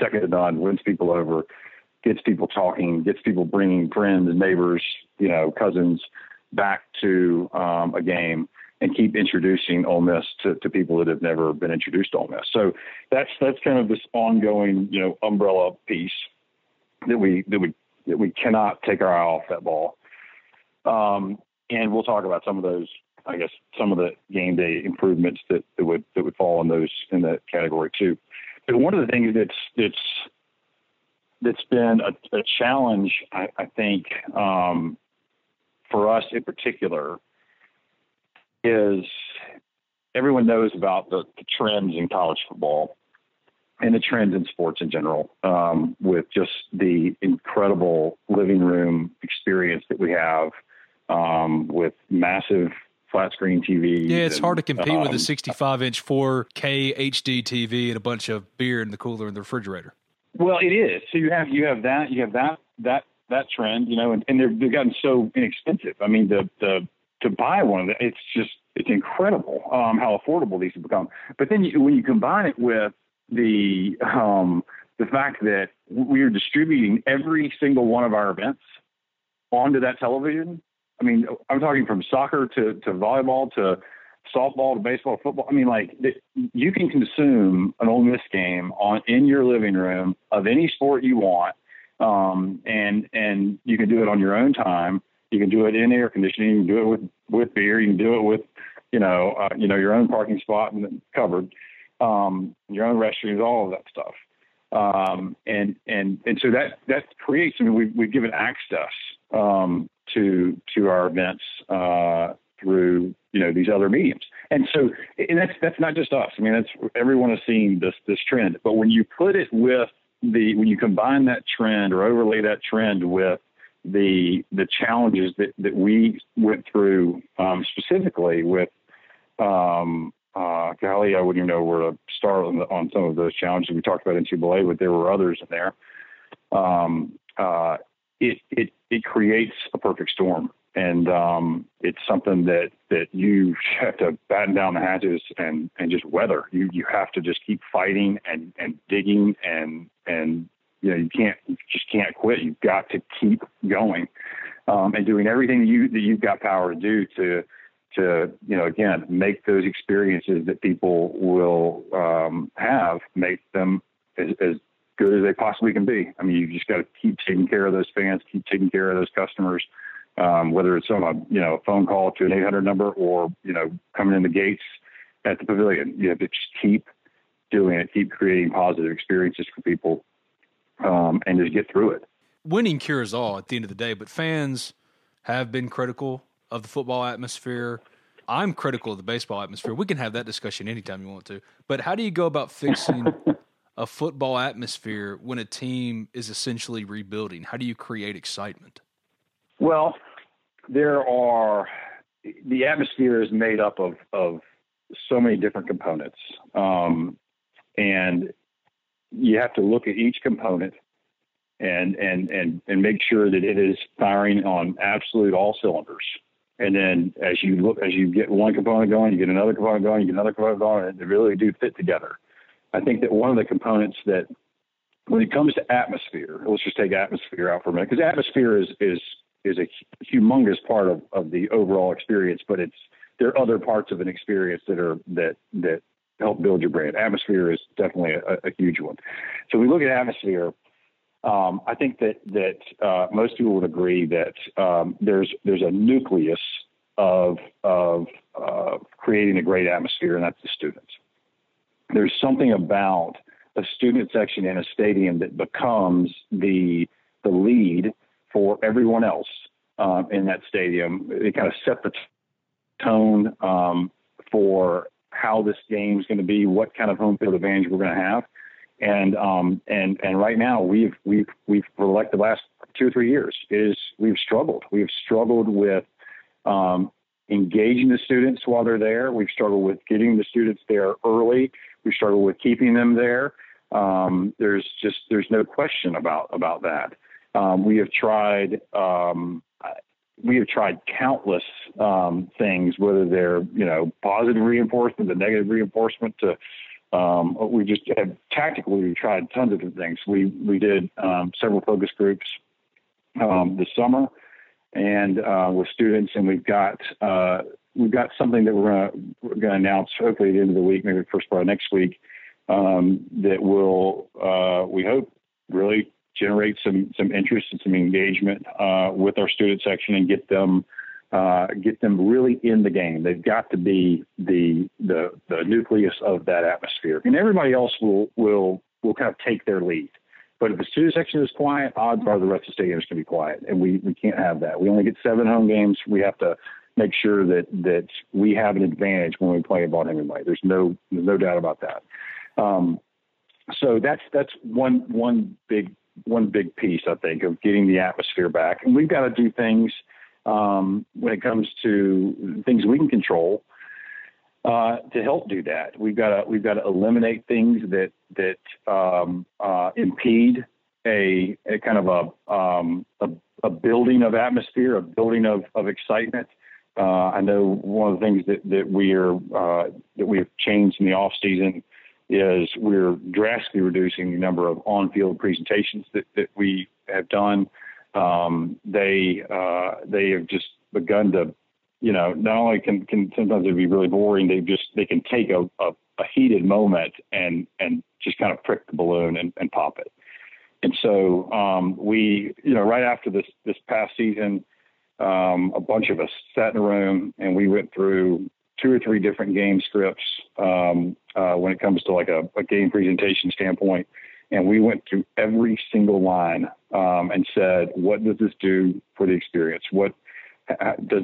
second to none, wins people over, gets people talking, gets people bringing friends, neighbors, you know, cousins back to um, a game and keep introducing Ole Miss to, to people that have never been introduced to Ole Miss. So that's that's kind of this ongoing, you know, umbrella piece that we that we that we cannot take our eye off that ball. Um, and we'll talk about some of those, I guess, some of the game day improvements that, that would that would fall in those in that category too. But one of the things that's that's that's been a, a challenge, I, I think, um, for us in particular, is everyone knows about the, the, trends in college football and the trends in sports in general, um, with just the incredible living room experience that we have um, with massive flat screen TV. Yeah, it's and, hard to compete um, with a um, 65 inch 4K HD TV and a bunch of beer in the cooler in the refrigerator. Well, it is. So you have you have that you have that that that trend, you know, and, and they've gotten so inexpensive. I mean, the the to buy one of them, it's just it's incredible um, how affordable these have become. But then you, when you combine it with the um, the fact that we are distributing every single one of our events onto that television. I mean, I'm talking from soccer to, to volleyball to softball to baseball, football. I mean, like you can consume an Ole Miss game on in your living room of any sport you want, um, and and you can do it on your own time. You can do it in air conditioning. You can do it with with beer. You can do it with, you know, uh, you know, your own parking spot and covered, um, your own restrooms, all of that stuff. Um, and and and so that that creates. I mean, we we've given access um, to to our events uh, through you know these other mediums. And so, and that's that's not just us. I mean, that's everyone has seen this this trend. But when you put it with the when you combine that trend or overlay that trend with the the challenges that, that we went through um, specifically with um, uh, golly, I wouldn't even know where to start on, the, on, some of those challenges we talked about in NCAA, but there were others in there. Um, uh, it it it creates a perfect storm, and um, it's something that that you have to batten down the hatches and and just weather. You you have to just keep fighting and and digging and and you know you can't just can't quit. You've got to keep going um, and doing everything that you that you've got power to do to to you know again make those experiences that people will um, have make them as, as good as they possibly can be. I mean, you just got to keep taking care of those fans, keep taking care of those customers, um, whether it's on a you know a phone call to an 800 number or you know coming in the gates at the pavilion. You have to just keep doing it, keep creating positive experiences for people, um, and just get through it. Winning cures all at the end of the day, but fans have been critical of the football atmosphere. I'm critical of the baseball atmosphere. We can have that discussion anytime you want to. But how do you go about fixing a football atmosphere when a team is essentially rebuilding? How do you create excitement? Well, there are the atmosphere is made up of of so many different components, um, and you have to look at each component and and and and make sure that it is firing on absolute all cylinders. And then as you look, as you get one component going, you get another component going, you get another component going, and they really do fit together. I think that one of the components that when it comes to atmosphere, let's just take atmosphere out for a minute, because atmosphere is is is a humongous part of, of the overall experience, but it's there are other parts of an experience that are that that help build your brand. Atmosphere is definitely a, a huge one. So we look at atmosphere. Um, I think that that uh, most people would agree that um, there's there's a nucleus of of uh, creating a great atmosphere, and that's the students. There's something about a student section in a stadium that becomes the the lead for everyone else um, in that stadium. They kind of set the tone um, for how this game is going to be, what kind of home field advantage we're going to have. And um, and and right now we've we've we've for like the last two or three years is we've struggled. We've struggled with um, engaging the students while they're there. We've struggled with getting the students there early. We've struggled with keeping them there. Um, there's just there's no question about about that. Um, we have tried um, we have tried countless um, things, whether they're you know positive reinforcement, the negative reinforcement. To um, we just have tactically we tried tons of different things. We we did um, several focus groups um, this summer and uh, with students, and we've got uh, we've got something that we're gonna announce hopefully at the end of the week, maybe the first part of next week, um, that will uh, we hope really generate some some interest and some engagement uh, with our student section and get them uh, get them really in the game. They've got to be the the the nucleus of that atmosphere, and everybody else will will will kind of take their lead. But if the student section is quiet, odds are the rest of the stadium is going to be quiet, and we we can't have that. We only get seven home games. We have to make sure that that we have an advantage when we play about anyway. There's no there's no doubt about that. Um, so that's that's one one big one big piece, I think, of getting the atmosphere back. And we've got to do things um, when it comes to things we can control uh, to help do that. We've got to we've got to eliminate things that that um, uh, impede a, a, kind of a, um, a, a building of atmosphere, a building of of excitement. Uh, I know one of the things that that we are uh, that we have changed in the off season is we're drastically reducing the number of on-field presentations that, that we have done. Um, they uh, they have just begun to, you know, not only can, can sometimes it be really boring, they just they can take a, a, a, heated moment and and just kind of prick the balloon and, and pop it. And so um, we, you know, right after this this past season, um, a bunch of us sat in a room and we went through two or three different game scripts um, uh, when it comes to like a, a, game presentation standpoint. And we went through every single line um, and said, what does this do for the experience? What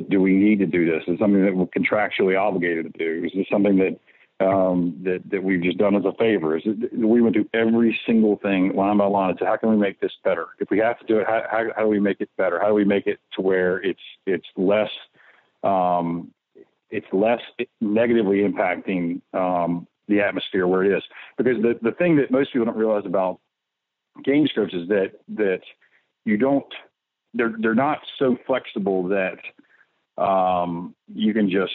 do we need to do this? Is something that we're contractually obligated to do? Is this something that um, that that we've just done as a favor? Is it, we went through every single thing line by line said, how can we make this better? If we have to do it, how, how, how do we make it better? How do we make it to where it's it's less um, it's less negatively impacting um, the atmosphere where it is. Because the, the thing that most people don't realize about game scripts is that that you don't they're they're not so flexible that um, you can just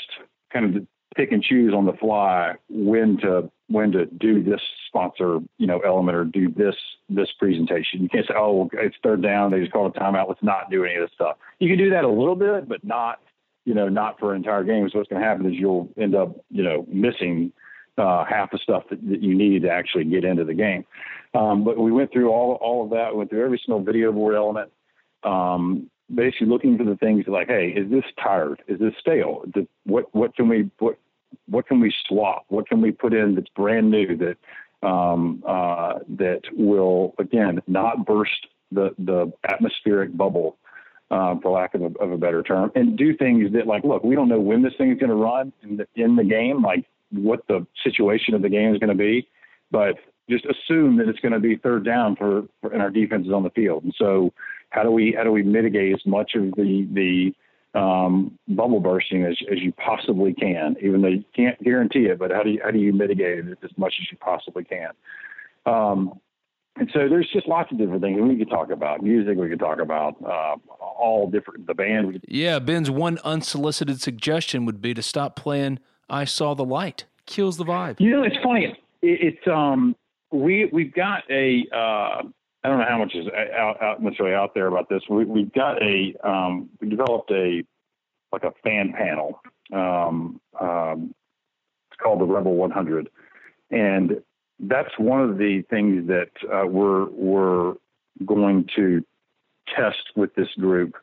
kind of pick and choose on the fly when to when to do this sponsor you know element or do this this presentation. You can't say oh it's third down they just called a timeout let's not do any of this stuff. You can do that a little bit but not you know, not for an entire game. So what's going to happen is you'll end up, you know, missing uh, half the stuff that, that you need to actually get into the game. Um, but we went through all all of that. We went through every single video board element. Um, basically looking for the things like, hey, is this tired? Is this stale? What what can we what what can we swap? What can we put in that's brand new that um, uh, that will again not burst the the atmospheric bubble, uh, for lack of a, of a better term, and do things that like, look, we don't know when this thing is going to run in the, in the game, like what the situation of the game is going to be, but just assume that it's going to be third down for, for and our defense is on the field, and so how do we how do we mitigate as much of the the um, bubble bursting as, as you possibly can, even though you can't guarantee it, but how do you, how do you mitigate it as much as you possibly can? Um, and so there's just lots of different things we could talk about. Music, we could talk about uh, all different, the band. Yeah, Ben's one unsolicited suggestion would be to stop playing I Saw the Light. Kills the vibe. You know, it's funny. It, it's, um, we, we've got a, uh, I don't know how much is out, out necessarily out there about this. We, we've got a, um, we developed a, like a fan panel. Um, um, it's called the Rebel 100. And that's one of the things that uh, we're, we're going to test with this group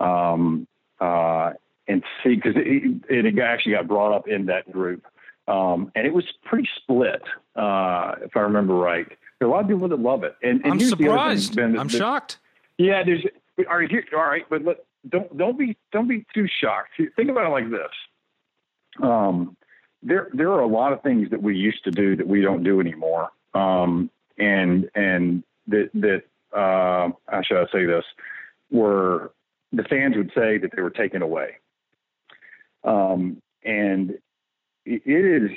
um, uh, and see, because it, it, actually got brought up in that group. Um, and it was pretty split, uh, if I remember right. There are a lot of people that love it. And, and I'm surprised. Thing, ben, I'm shocked. Yeah, there's. All right, here, all right, but let, don't don't be don't be too shocked. Think about it like this. Um, there there are a lot of things that we used to do that we don't do anymore. Um, and and that that uh, how should I say this? Were the fans would say that they were taken away. Um, and it is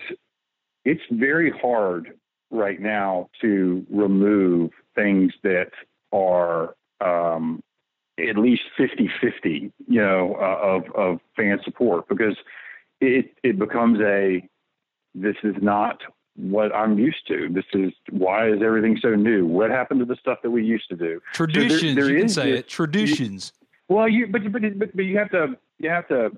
it's very hard right now to remove things that are um, at least 50 50, you know, uh, of, of fan support because it, it becomes a this is not what I'm used to. This is why is everything so new? What happened to the stuff that we used to do? Traditions, so there, there you can say this, it. Traditions. You, well, you but, but but but you have to you have to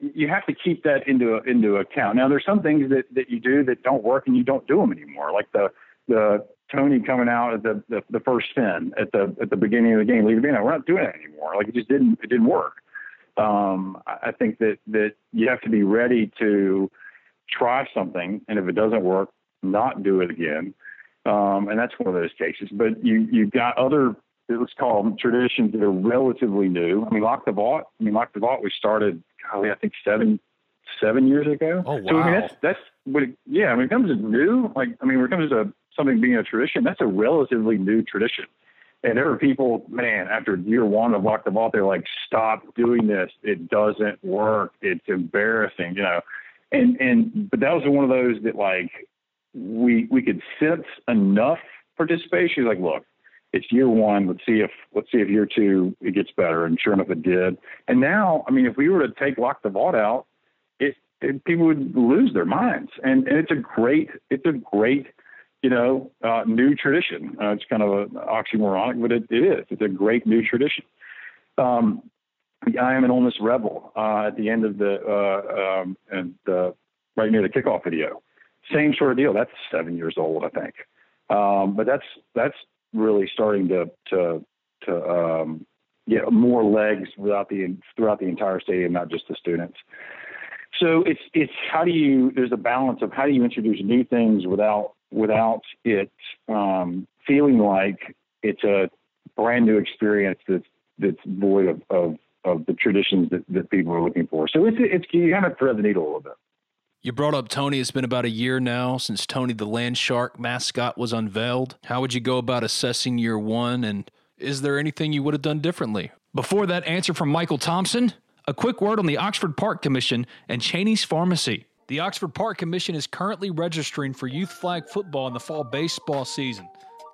you have to keep that into into account. Now, there's some things that that you do that don't work, and you don't do them anymore. Like the the Tony coming out at the the, the first spin at the at the beginning of the game, leaving We're not doing it anymore. Like it just didn't it didn't work. Um, I think that that you have to be ready to try something, and if it doesn't work, not do it again. Um, and that's one of those cases. But you you've got other let's call them traditions that are relatively new. I mean, Lock the Vault. I mean, Lock the Vault. We started golly, I think seven seven years ago. Oh wow! So I mean, that's that's what. It, yeah, I mean, when it comes to new, like I mean, when it comes to something being a tradition, that's a relatively new tradition. And there are people, man, after year one of Lock the Vault, they're like, stop doing this. It doesn't work. It's embarrassing, you know. And and but that was one of those that like we we could sense enough participation. Like, look, it's year one. Let's see if let's see if year two it gets better. And sure enough, it did. And now, I mean, if we were to take lock the vault out, it, it people would lose their minds. And, and it's a great it's a great you know uh, new tradition. Uh, it's kind of an oxymoronic, but it, it is. It's a great new tradition. Um, I am an Miss rebel uh, at the end of the uh, um, and right near the kickoff video. Same sort of deal. That's seven years old, I think. Um, but that's that's really starting to to to um, get more legs throughout the throughout the entire stadium, not just the students. So it's it's how do you there's a balance of how do you introduce new things without without it um, feeling like it's a brand new experience that's that's void of, of, of the traditions that, that people are looking for. So it's it's you kind of thread the needle a little bit. You brought up Tony. It's been about a year now since Tony the Land Shark mascot was unveiled. How would you go about assessing year one? And is there anything you would have done differently? Before that answer from Michael Thompson, a quick word on the Oxford Park Commission and Cheney's Pharmacy. The Oxford Park Commission is currently registering for youth flag football in the fall baseball season.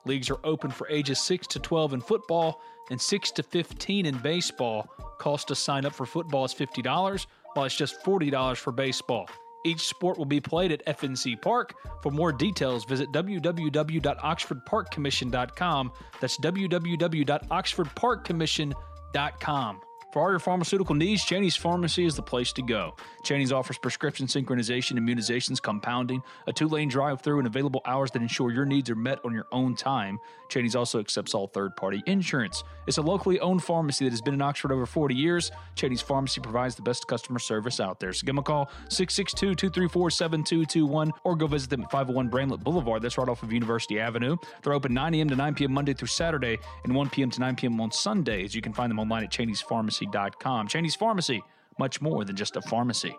Leagues are open for ages 6 to 12 in football and 6 to 15 in baseball. Cost to sign up for football is $50, while it's just $40 for baseball. Each sport will be played at FNC Park. For more details, visit www.oxfordparkcommission.com. That's www.oxfordparkcommission.com. For all your pharmaceutical needs, Cheney's Pharmacy is the place to go. Cheney's offers prescription synchronization, immunizations, compounding, a two lane drive through, and available hours that ensure your needs are met on your own time. Cheney's also accepts all third party insurance. It's a locally owned pharmacy that has been in Oxford over 40 years. Cheney's Pharmacy provides the best customer service out there. So give them a call 662 234 7221 or go visit them at 501 Bramlett Boulevard. That's right off of University Avenue. They're open 9 a.m. to 9 p.m. Monday through Saturday and 1 p.m. to 9 p.m. on Sundays. You can find them online at cheneyspharmacy.com. Cheney's Pharmacy, much more than just a pharmacy.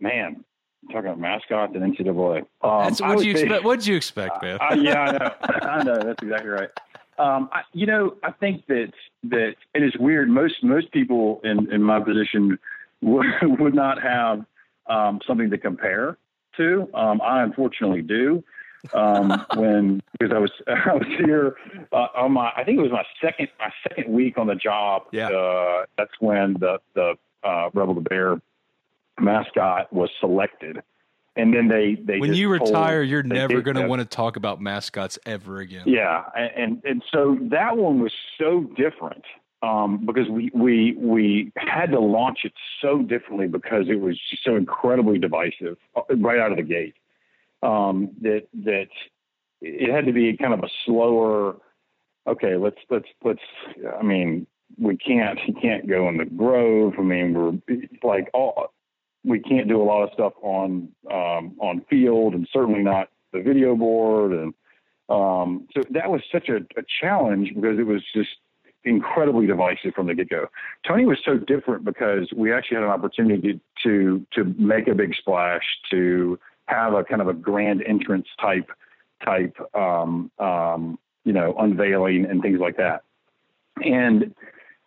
Man, talking about mascots and NCAA. Um, what you expect. What did you expect, man? Uh, yeah, I know. I know. That's exactly right. Um, I, you know, I think that that it is weird. Most most people in in my position would, would not have um, something to compare to. Um, I unfortunately do. um, when because I was I was here uh, on my I think it was my second my second week on the job. Yeah. Uh, that's when the the uh, Rebel the Bear mascot was selected. And then they, they when you retire, you're never going to want to talk about mascots ever again. Yeah, and and so that one was so different um, because we we we had to launch it so differently because it was so incredibly divisive uh, right out of the gate. Um, that that it had to be kind of a slower. Okay, let's let's let's. I mean, we can't he can't go in the grove. I mean, we're like all we can't do a lot of stuff on um, on field, and certainly not the video board. And um, so that was such a, a challenge because it was just incredibly divisive from the get go. Tony was so different because we actually had an opportunity to to make a big splash, to have a kind of a grand entrance type type um, um, you know unveiling and things like that. And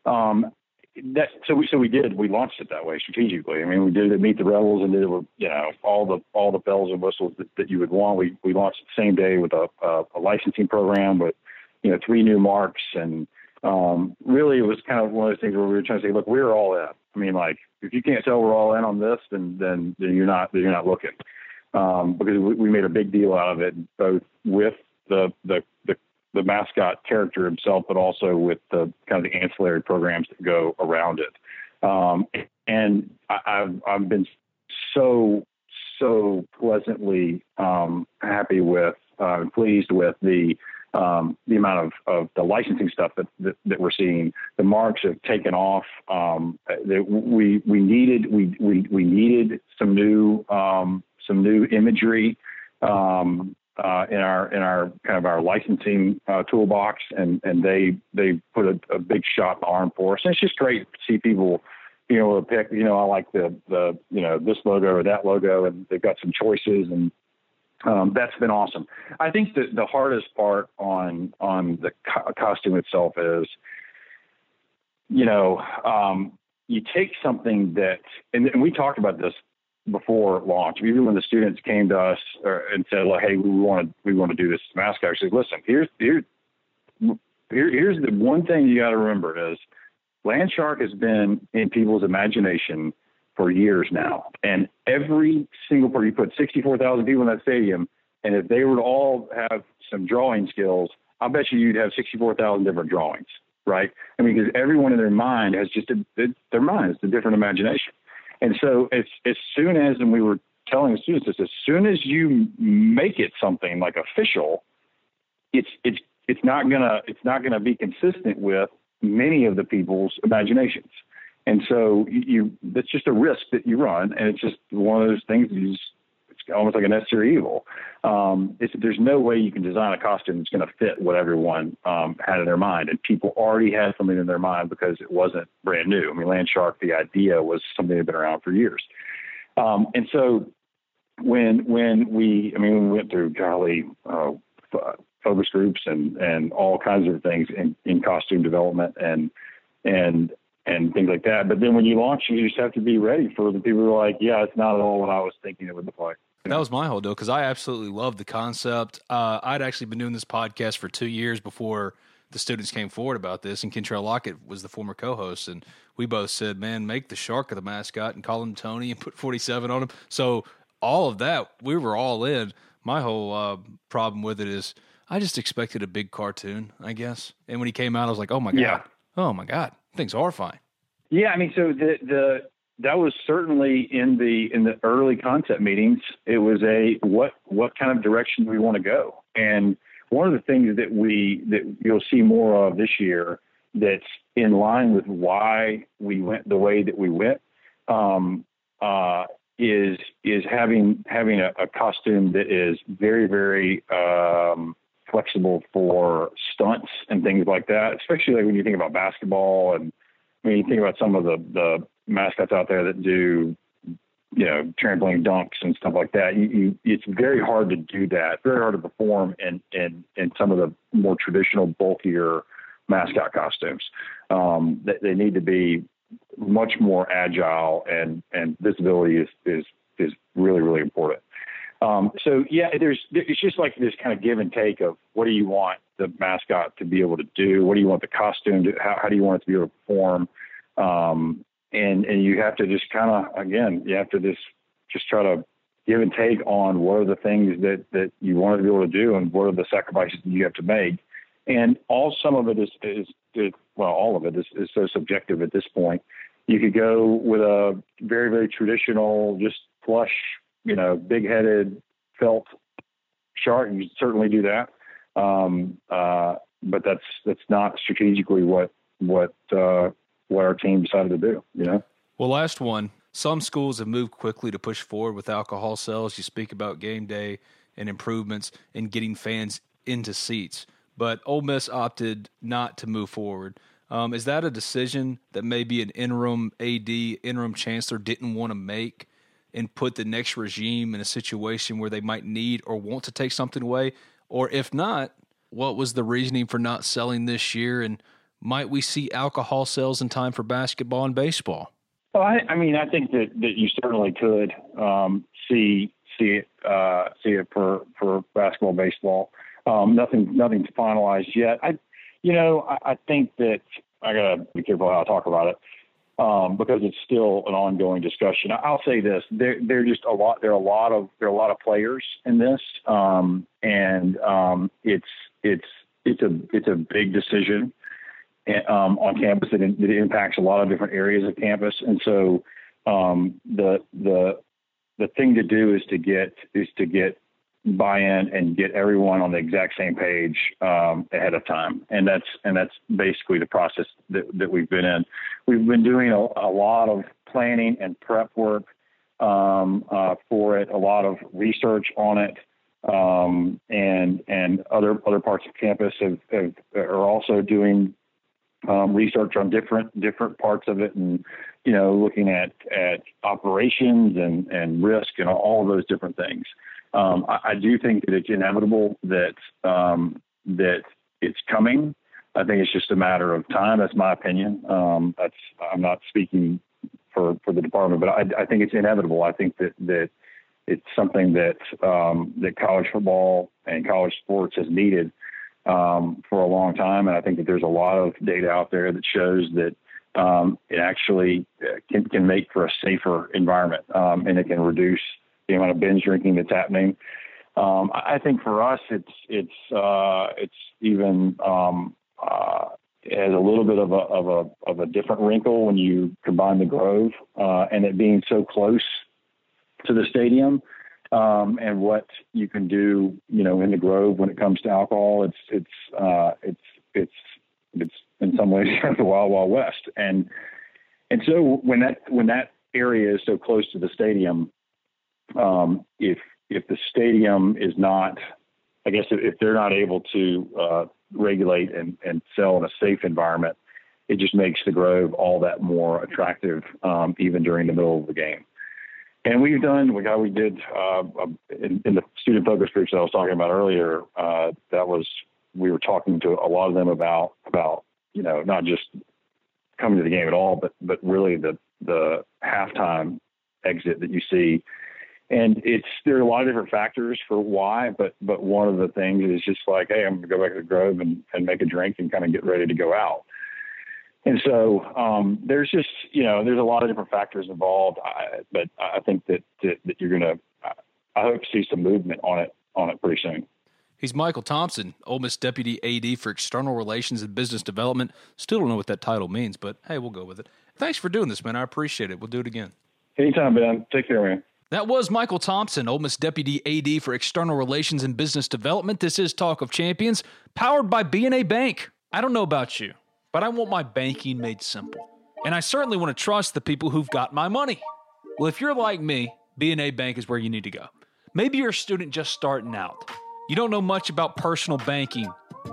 um, that so we so we did we launched it that way strategically. I mean, we did it meet the rebels and did it you know all the all the bells and whistles that, that you would want. We we launched the same day with a, a, a licensing program with you know three new marks and um, really it was kind of one of those things where we were trying to say, look, we're all in. I mean, like if you can't tell we're all in on this, then then, then you're not then you're not looking um, because we, we made a big deal out of it both with the the the the mascot character himself, but also with the kind of the ancillary programs that go around it. Um, and I, have I've been so so pleasantly um, happy with uh, pleased with the um, the amount of, of the licensing stuff that, that, that we're seeing. The marks have taken off. Um, we we needed we, we we needed some new um, some new imagery. Um, uh, in our in our kind of our licensing uh, toolbox, and and they they put a, a, big shot in the arm for us. And it's just great to see people, you know, pick. You know, I like the the you know this logo or that logo, and they've got some choices, and um, that's been awesome. I think that the hardest part on on the co- costume itself is, you know, um, you take something that, and, and we talked about this before launch. Even when the students came to us and said, like, "Hey, we want to we want to do this mascot," I said, "Listen, here's here, here here's the one thing you got to remember is Landshark has been in people's imagination for years now, and every single part you put 64,000 people in that stadium, and if they were to all have some drawing skills, I bet you you'd have 64,000 different drawings." Right? I mean, because everyone in their mind has just a, their mind is a different imagination. And so as as soon as and we were telling the students this, as soon as you make it something like official, it's it's it's not gonna it's not gonna be consistent with many of the people's imaginations. And so you, that's just a risk that you run, and it's just one of those things. You just, almost like a necessary evil. Um, there's no way you can design a costume that's going to fit what everyone um, had in their mind, and people already had something in their mind because it wasn't brand new. I mean, Landshark, the idea was something that had been around for years, um, and so when when we, I mean, we went through golly uh, focus groups and and all kinds of things in, in costume development and and and things like that. But then when you launch, you just have to be ready for the people who are like, yeah, it's not at all what I was thinking it would look like. That was my whole deal because I absolutely love the concept. Uh, I'd actually been doing this podcast for two years before the students came forward about this, and Kentrell Lockett was the former co-host, and we both said, "Man, make the shark of the mascot and call him Tony and put 47 on him." So all of that, we were all in. My whole uh, problem with it is, I just expected a big cartoon, I guess. And when he came out, I was like, "Oh my god, yeah. Oh my God, things are fine. Yeah, I mean, so the the that was certainly in the in the early concept meetings. It was a what what kind of direction do we want to go? And one of the things that we that you'll see more of this year that's in line with why we went the way that we went um, uh, is is having having a, a, costume that is very very um, flexible for stunts and things like that. Especially like when you think about basketball and when you think about some of the the mascots out there that do you know trampoline dunks and stuff like that. You, you, it's very hard to do that. Very hard to perform in in in some of the more traditional bulkier mascot costumes. Um, they, they need to be much more agile and and visibility is is is really really important. Um, so yeah, there's it's just like this kind of give and take of what do you want the mascot to be able to do, what do you want the costume to, how, how do you want it to be able to perform, um, and and you have to just kind of again you have to just just try to give and take on what are the things that that you want to be able to do and what are the sacrifices that you have to make and all some of it is, is, is well, all of it is, is so subjective at this point. You could go with a very, very traditional, just plush, you know, big headed felt shark. You certainly do that. Um, uh, but that's, that's not strategically what, what, uh, what our team decided to do, you know? Well, last one. Some schools have moved quickly to push forward with alcohol sales. You speak about game day and improvements in getting fans into seats but Ole Miss opted not to move forward. Um, is that a decision that maybe an interim AD, interim chancellor didn't want to make and put the next regime in a situation where they might need or want to take something away? Or if not, what was the reasoning for not selling this year? And might we see alcohol sales in time for basketball and baseball? Well, I, I mean, I think that, that you certainly could um, see see it uh, see it for for basketball, baseball. Um, nothing, nothing's finalized yet. I, you know, I, I think that I gotta be careful how I talk about it um, because it's still an ongoing discussion. I'll say this: there, there are just a lot. There are a lot of there are a lot of players in this, um, and um, it's it's it's a it's a big decision um, on campus that, that impacts a lot of different areas of campus, and so um, the the the thing to do is to get is to get buy in and get everyone on the exact same page um, ahead of time. And that's and that's basically the process that, that we've been in. We've been doing a, a lot of planning and prep work um, uh, for it, a lot of research on it. Um, and and other other parts of campus have, have are also doing um, research on different different parts of it, and you know looking at at operations and and risk and all of those different things. Um, I, I, do think that it's inevitable that um, that it's coming. I think it's just a matter of time. That's my opinion. Um, that's I'm not speaking for for the department, but I, I think it's inevitable. I think that that it's something that um, that college football and college sports has needed um, for a long time, and I think that there's a lot of data out there that shows that um, it actually uh, can, can make for a safer environment, um, and it can reduce the amount of binge drinking that's happening. Um, I think for us, it's it's uh, it's even um, uh, has a little bit of a of a of a different wrinkle when you combine the Grove uh, and it being so close to the stadium. Um, and what you can do, you know, in the Grove when it comes to alcohol, it's it's uh, it's it's it's in some ways the wild wild west. And and so when that when that area is so close to the stadium, um, if if the stadium is not, I guess if, they're not able to uh, regulate and, and sell in a safe environment, it just makes the Grove all that more attractive, um, even during the middle of the game. And we've done, we got, we did uh, in, in, the student focus groups that I was talking about earlier. Uh, that was we were talking to a lot of them about about you know not just coming to the game at all, but but really the the halftime exit that you see and it's there are a lot of different factors for why, but but one of the things is just like, hey, I'm gonna go back to the Grove and, and make a drink and kind of get ready to go out. And so um, there's just you know there's a lot of different factors involved, I, but I think that, that that you're gonna I hope to see some movement on it on it pretty soon. He's Michael Thompson, Ole Miss Deputy AD for External Relations and Business Development. Still don't know what that title means, but hey, we'll go with it. Thanks for doing this, man. I appreciate it. We'll do it again. Anytime, Ben. Take care, man. That was Michael Thompson, Ole Miss Deputy AD for External Relations and Business Development. This is Talk of Champions, powered by BNA Bank. I don't know about you, but I want my banking made simple. And I certainly want to trust the people who've got my money. Well, if you're like me, BNA Bank is where you need to go. Maybe you're a student just starting out. You don't know much about personal banking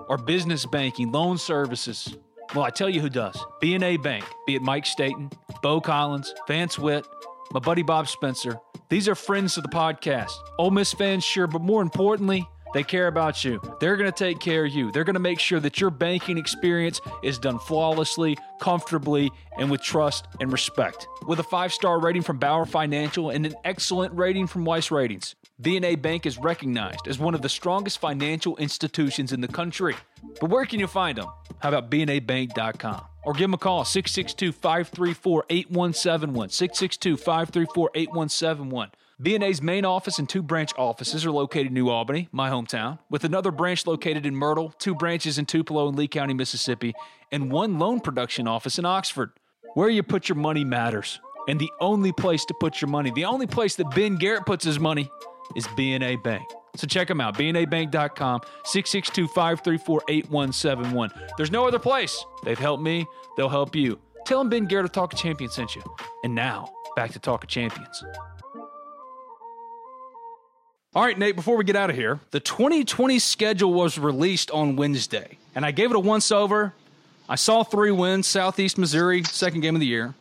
or business banking, loan services. Well, I tell you who does. BNA Bank, be it Mike Staten, Bo Collins, Vance Witt, my buddy Bob Spencer. These are friends of the podcast. Ole Miss fans, sure, but more importantly, they care about you. They're going to take care of you. They're going to make sure that your banking experience is done flawlessly, comfortably, and with trust and respect. With a five star rating from Bauer Financial and an excellent rating from Weiss Ratings, B&A Bank is recognized as one of the strongest financial institutions in the country. But where can you find them? How about bnabank.com? Or give them a call, 662 534 8171. 662 534 8171. B&A's main office and two branch offices are located in New Albany, my hometown, with another branch located in Myrtle, two branches in Tupelo and Lee County, Mississippi, and one loan production office in Oxford. Where you put your money matters. And the only place to put your money, the only place that Ben Garrett puts his money is B&A Bank. So check them out, bnabank.com, 662-534-8171. There's no other place. They've helped me, they'll help you. Tell them Ben Garrett of Talk Champions sent you. And now, back to Talk of Champions. All right, Nate, before we get out of here, the 2020 schedule was released on Wednesday, and I gave it a once over. I saw three wins Southeast Missouri, second game of the year,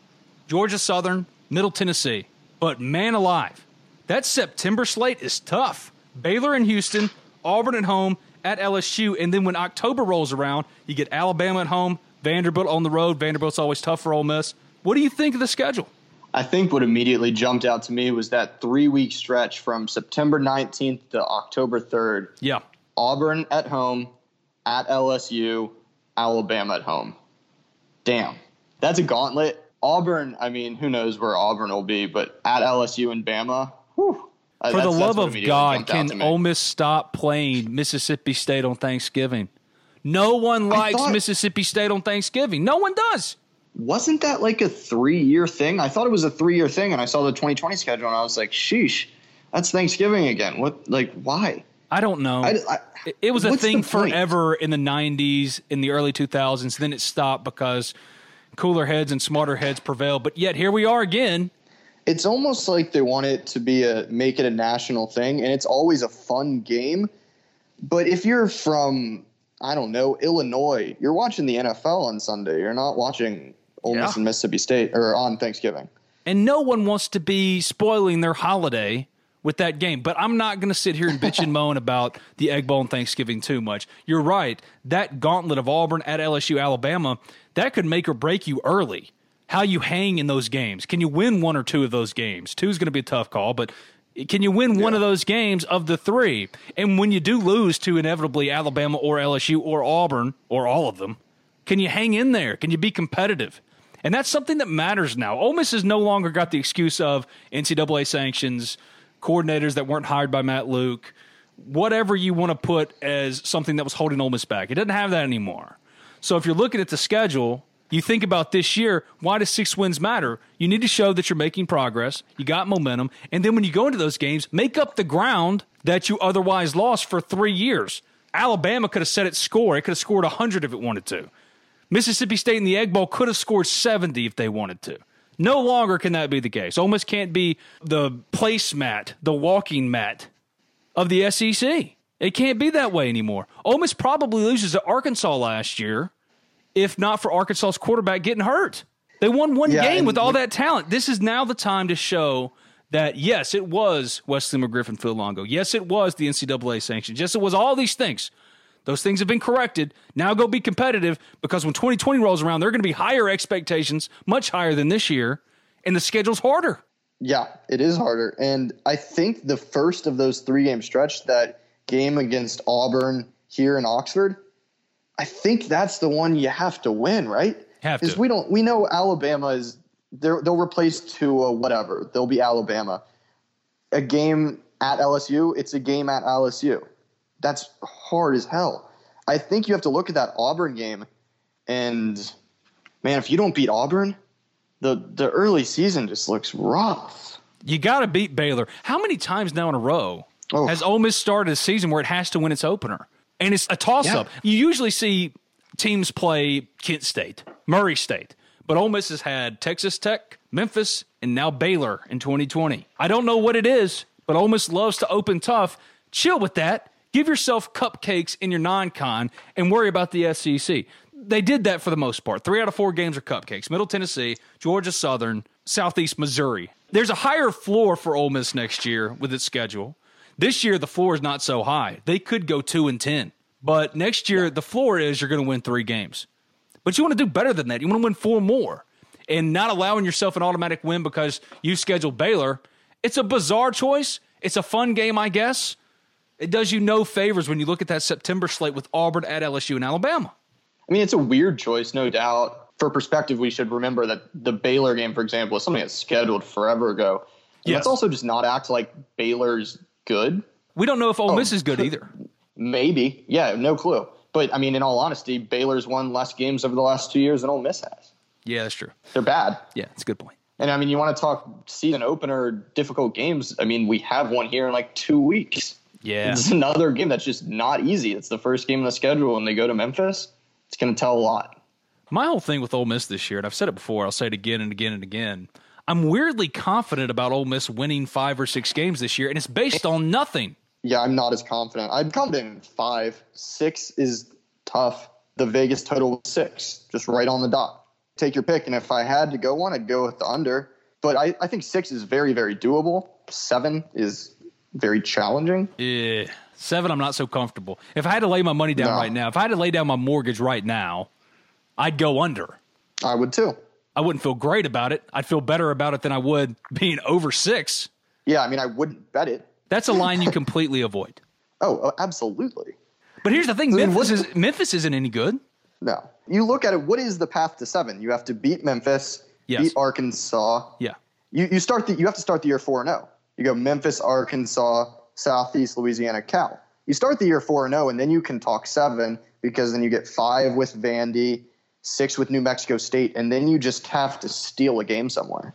Georgia Southern, Middle Tennessee. But man alive, that September slate is tough. Baylor and Houston, Auburn at home, at LSU, and then when October rolls around, you get Alabama at home, Vanderbilt on the road. Vanderbilt's always tough for Ole Miss. What do you think of the schedule? I think what immediately jumped out to me was that three week stretch from September 19th to October 3rd. Yeah. Auburn at home, at LSU, Alabama at home. Damn. That's a gauntlet. Auburn, I mean, who knows where Auburn will be, but at LSU and Bama, whew, uh, For the love of God, can Ole Miss stop playing Mississippi State on Thanksgiving? No one likes thought, Mississippi State on Thanksgiving. No one does wasn't that like a three year thing? I thought it was a three year thing, and I saw the 2020 schedule, and I was like, sheesh, that's Thanksgiving again. What, like, why? I don't know. I, I, it was a thing forever in the 90s, in the early 2000s. Then it stopped because cooler heads and smarter heads prevailed. But yet here we are again. It's almost like they want it to be a make it a national thing, and it's always a fun game. But if you're from I don't know Illinois, you're watching the NFL on Sunday. You're not watching Ole Miss and Mississippi State or on Thanksgiving. And no one wants to be spoiling their holiday with that game. But I'm not going to sit here and bitch and moan about the Egg Bowl and Thanksgiving too much. You're right. That gauntlet of Auburn at LSU, Alabama, that could make or break you early. How you hang in those games. Can you win one or two of those games? Two is going to be a tough call, but can you win yeah. one of those games of the three? And when you do lose to inevitably Alabama or LSU or Auburn or all of them, can you hang in there? Can you be competitive? And that's something that matters now. Ole Miss has no longer got the excuse of NCAA sanctions, coordinators that weren't hired by Matt Luke, whatever you want to put as something that was holding Ole Miss back. It doesn't have that anymore. So if you're looking at the schedule, you think about this year, why does six wins matter? You need to show that you're making progress, you got momentum, and then when you go into those games, make up the ground that you otherwise lost for three years. Alabama could have set its score. It could have scored 100 if it wanted to. Mississippi State in the Egg Bowl could have scored 70 if they wanted to. No longer can that be the case. Ole Miss can't be the placemat, the walking mat of the SEC. It can't be that way anymore. Ole Miss probably loses to Arkansas last year, if not for Arkansas's quarterback getting hurt. They won one yeah, game with all that talent. This is now the time to show that yes, it was Wesley McGriff, Phil Longo. Yes, it was the NCAA sanctions. Yes, it was all these things. Those things have been corrected. Now go be competitive because when 2020 rolls around, there are going to be higher expectations, much higher than this year, and the schedule's harder. Yeah, it is harder. And I think the first of those three game stretch, that game against Auburn here in Oxford, I think that's the one you have to win, right? Have Because we don't we know Alabama is they'll replace Tua whatever. They'll be Alabama. A game at LSU, it's a game at LSU that's hard as hell. I think you have to look at that Auburn game, and man, if you don't beat Auburn, the the early season just looks rough. You got to beat Baylor. How many times now in a row Oh. has Ole Miss started a season where it has to win its opener? And it's a toss up. You usually see teams play Kent State, Murray State, but Ole Miss has had Texas Tech, Memphis, and now Baylor in 2020. I don't know what it is, but Ole Miss loves to open tough. Chill with that. Give yourself cupcakes in your non con and worry about the SEC. They did that for the most part. Three out of four games are cupcakes. Middle Tennessee, Georgia Southern, Southeast Missouri. There's a higher floor for Ole Miss next year with its schedule. This year the floor is not so high. They could go two and ten. But next year the floor is you're going to win three games. But you want to do better than that. You want to win four more. And not allowing yourself an automatic win because you scheduled Baylor. It's a bizarre choice. It's a fun game, I guess. It does you no favors when you look at that September slate with Auburn at LSU and Alabama. I mean, it's a weird choice, no doubt. For perspective, we should remember that the Baylor game, for example, is something that's scheduled forever ago. Yes. Let's also just not act like Baylor's good. We don't know if Ole oh. Miss is good either. Maybe. Yeah, no clue. But I mean, in all honesty, Baylor's won less games over the last two years than Ole Miss has. Yeah, that's true. They're bad. Yeah, that's a good point. And I mean, you want to talk season opener, difficult games. I mean, we have one here in like two weeks. Yeah. It's another game that's just not easy. It's the first game on the schedule, and they go to Memphis. It's going to tell a lot. My whole thing with Ole Miss this year, and I've said it before, I'll say it again and again and again. I'm weirdly confident about Ole Miss winning five or six games this year, and it's based on nothing. Yeah, I'm not as confident. I'm confident in five. Six is tough. The Vegas total was six, just right on the dot. Take your pick. And if I had to go one, I'd go with the under. But I, I think six is very, very doable. Seven is very challenging. Yeah. Seven, I'm not so comfortable. If I had to lay my money down No. right now, if I had to lay down my mortgage right now, I'd go under. I would too. I wouldn't feel great about it. I'd feel better about it than I would being over six. Yeah, I mean, I wouldn't bet it. That's a line you completely avoid. Oh, oh, absolutely. But here's the thing: I mean, Memphis is Memphis isn't any good. No. You look at it, what is the path to seven? You have to beat Memphis, Yes. beat Arkansas. Yeah, You, you start the you have to start the year four and zero. You go Memphis, Arkansas, Southeast Louisiana, Cal. You start the year four and zero, and then you can talk seven because then you get five with Vandy, six with New Mexico State, and then you just have to steal a game somewhere.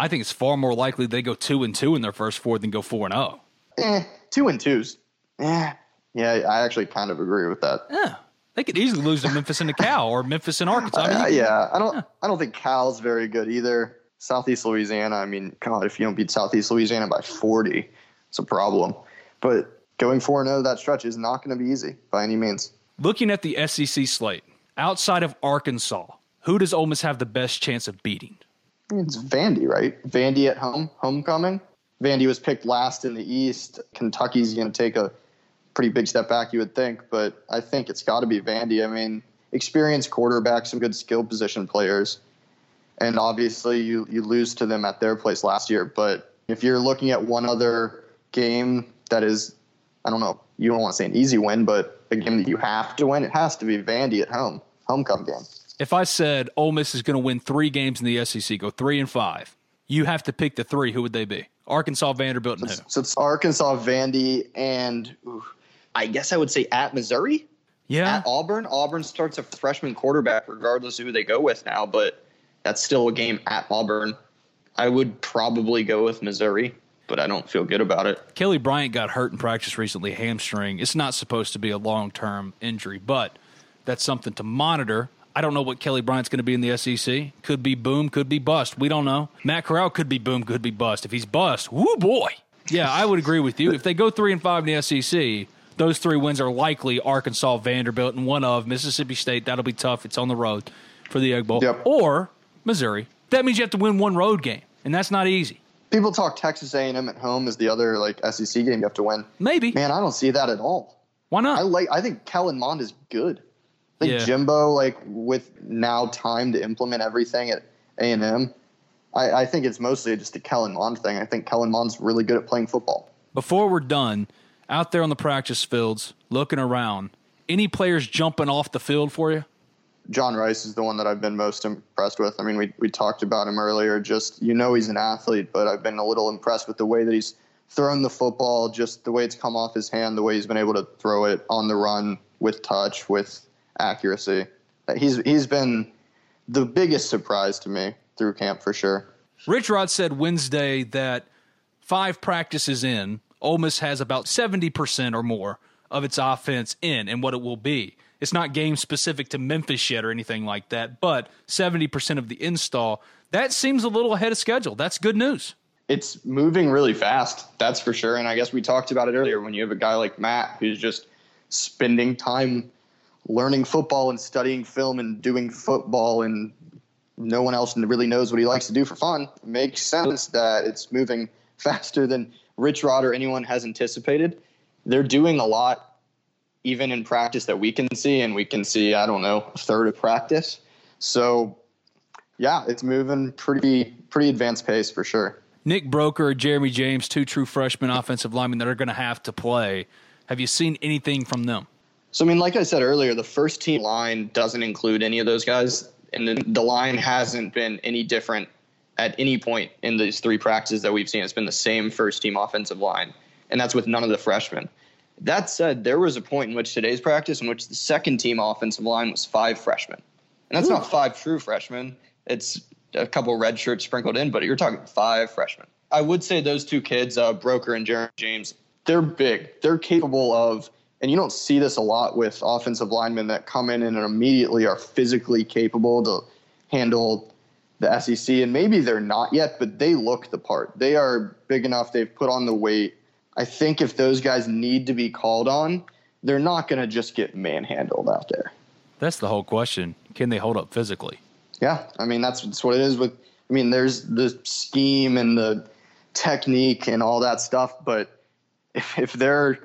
I think it's far more likely they go two and two in their first four than go four and oh. zero. Eh, two and twos. Eh. Yeah, I actually kind of agree with that. Yeah, they could easily lose to Memphis and the Cal or Memphis and Arkansas. I mean, Uh, yeah, I don't. I don't think Cal's very good either. Southeast Louisiana. I mean, God, if you don't beat Southeast Louisiana by forty, it's a problem. But going four and zero that stretch is not going to be easy by any means. Looking at the SEC slate, outside of Arkansas, who does Ole Miss have the best chance of beating? It's Vandy, right? Vandy at home, homecoming. Vandy was picked last in the East. Kentucky's going to take a pretty big step back, you would think, but I think it's got to be Vandy. I mean, experienced quarterback, some good skill position players, and obviously you you lose to them at their place last year. But if you're looking at one other game that is, I don't know, you don't want to say an easy win, but a game that you have to win, it has to be Vandy at home, homecoming game. If I said Ole Miss is going to win three games in the SEC, go three and five, you have to pick the three. Who would they be? Arkansas, Vanderbilt, and who? So it's Arkansas, Vandy, and ooh, I guess I would say at Missouri, Yeah, at Auburn. Auburn starts a freshman quarterback, regardless of who they go with now, but that's still a game at Auburn. I would probably go with Missouri, but I don't feel good about it. Kelly Bryant got hurt in practice recently, hamstring. It's not supposed to be a long term injury, but that's something to monitor. I don't know what Kelly Bryant's going to be in the SEC. Could be boom, could be bust. We don't know. Matt Corral could be boom, could be bust. If he's bust, whoo boy. Yeah, I would agree with you. If they go three and five in the SEC, those three wins are likely Arkansas, Vanderbilt, and one of Mississippi State. That'll be tough. It's on the road for the Egg Bowl. Yep. Or Missouri. That means you have to win one road game, and that's not easy. People talk Texas A&M at home as the other like SEC game you have to win. Maybe. Man, I don't see that at all. Why not? I like. I think Kellen Mond is good. I think Yeah. Jimbo, like with now time to implement everything at A and M, I, I think it's mostly just a Kellen Mond thing. I think Kellen Mond's really good at playing football. before we're done, out there on the practice fields, looking around, any players jumping off the field for you? John Rhys is the one that I've been most impressed with. I mean, we we talked about him earlier. Just you know, he's an athlete, but I've been a little impressed with the way that he's thrown the football, just the way it's come off his hand, the way he's been able to throw it on the run with touch, with accuracy. Uh, he's he's been the biggest surprise to me through camp for sure. Rich Rod said Wednesday that five practices in, Ole Miss has about 70% or more of its offense in and what it will be. It's not game specific to Memphis yet or anything like that, but 70% of the install, that seems a little ahead of schedule. That's good news. It's moving really fast, that's for sure. And I guess we talked about it earlier when you have a guy like Matt who's just spending time learning football and studying film and doing football and no one else really knows what he likes to do for fun, it makes sense that it's moving faster than Rich Rod or anyone has anticipated. They're doing a lot, even in practice, that we can see, and we can see, I don't know, a third of practice. So, yeah, it's moving pretty pretty advanced pace for sure. Nick Broeker, Jeremy James, two true freshman offensive linemen that are going to have to play. Have you seen anything from them? So, I mean, like I said earlier, the first team line doesn't include any of those guys and the, the line hasn't been any different at any point in these three practices that we've seen. It's been the same first team offensive line, and that's with none of the freshmen. That said, there was a point in which today's practice in which the second team offensive line was five freshmen. And that's Ooh. not five true freshmen. It's a couple red shirts sprinkled in, but you're talking five freshmen. I would say those two kids, uh, Broeker and Jeremy James, they're big. They're capable of and you don't see this a lot with offensive linemen that come in and immediately are physically capable to handle the SEC. And maybe they're not yet, but they look the part. They are big enough. They've put on the weight. I think if those guys need to be called on, they're not going to just get manhandled out there. That's the whole question. Can they hold up physically? Yeah. I mean, that's, that's what it is with, I mean, there's the scheme and the technique and all that stuff, but if, if they're,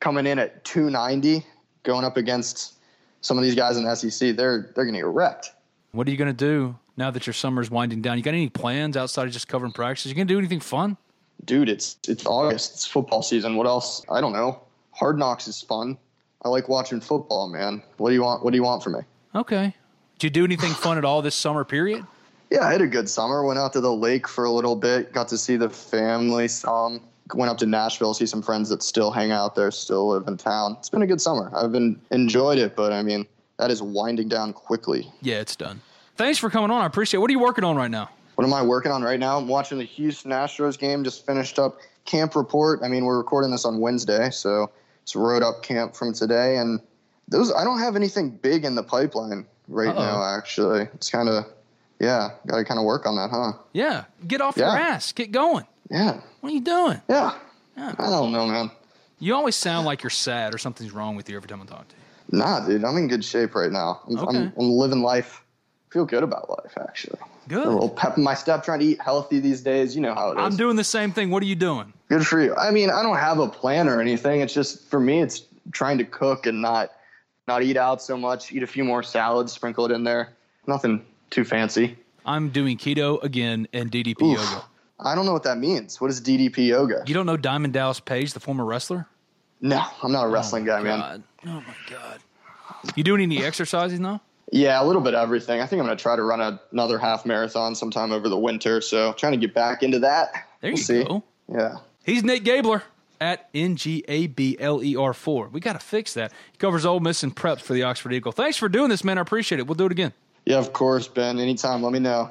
coming in at 290, going up against some of these guys in the SEC, they're they're going to get wrecked. What are you going to do now that your summer's winding down? You got any plans outside of just covering practices? You going to do anything fun? Dude, it's it's August. It's football season. What else? I don't know. Hard Knocks is fun. I like watching football, man. What do you want? What do you want from me? Okay. Did you do anything fun at all this summer period? Yeah, I had a good summer. Went out to the lake for a little bit. Got to see the family some went up to Nashville, see some friends that still hang out there, still live in town. It's been a good summer. I've been enjoyed it, but I mean, that is winding down quickly. Yeah, it's done. Thanks for coming on. I appreciate it. What are you working on right now? What am I working on right now? I'm watching the Houston Astros game. Just finished up camp report. I mean, we're recording this on Wednesday, so it's wrote up camp from today. And those, I don't have anything big in the pipeline right Uh-oh. now, actually. It's kind of, yeah, got to kind of work on that, huh? Yeah. Get off yeah. your ass. Get going. Yeah. What are you doing? Yeah. yeah. I don't know, man. You always sound like you're sad or something's wrong with you every time I talk to you. Nah, dude, I'm in good shape right now. I'm, okay. I'm, I'm living life. Feel good about life, actually. Good. A little pep in my step, trying to eat healthy these days. You know how it is. I'm doing the same thing. What are you doing? Good for you. I mean, I don't have a plan or anything. It's just for me, it's trying to cook and not not eat out so much. Eat a few more salads, sprinkle it in there. Nothing too fancy. I'm doing keto again and DDP Oof. yoga. I don't know what that means. What is DDP yoga? You don't know Diamond Dallas Page, the former wrestler? No, I'm not a wrestling oh guy, God. man. Oh my god. You doing any exercising though? Yeah, a little bit of everything. I think I'm going to try to run a, another half marathon sometime over the winter. So trying to get back into that. There we'll you see. go. Yeah. He's Nate Gabler at N G A B L E R four. We got to fix that. He covers Ole Miss and preps for the Oxford Eagle. Thanks for doing this, man. I appreciate it. We'll do it again. Yeah, of course, Ben. Anytime. Let me know.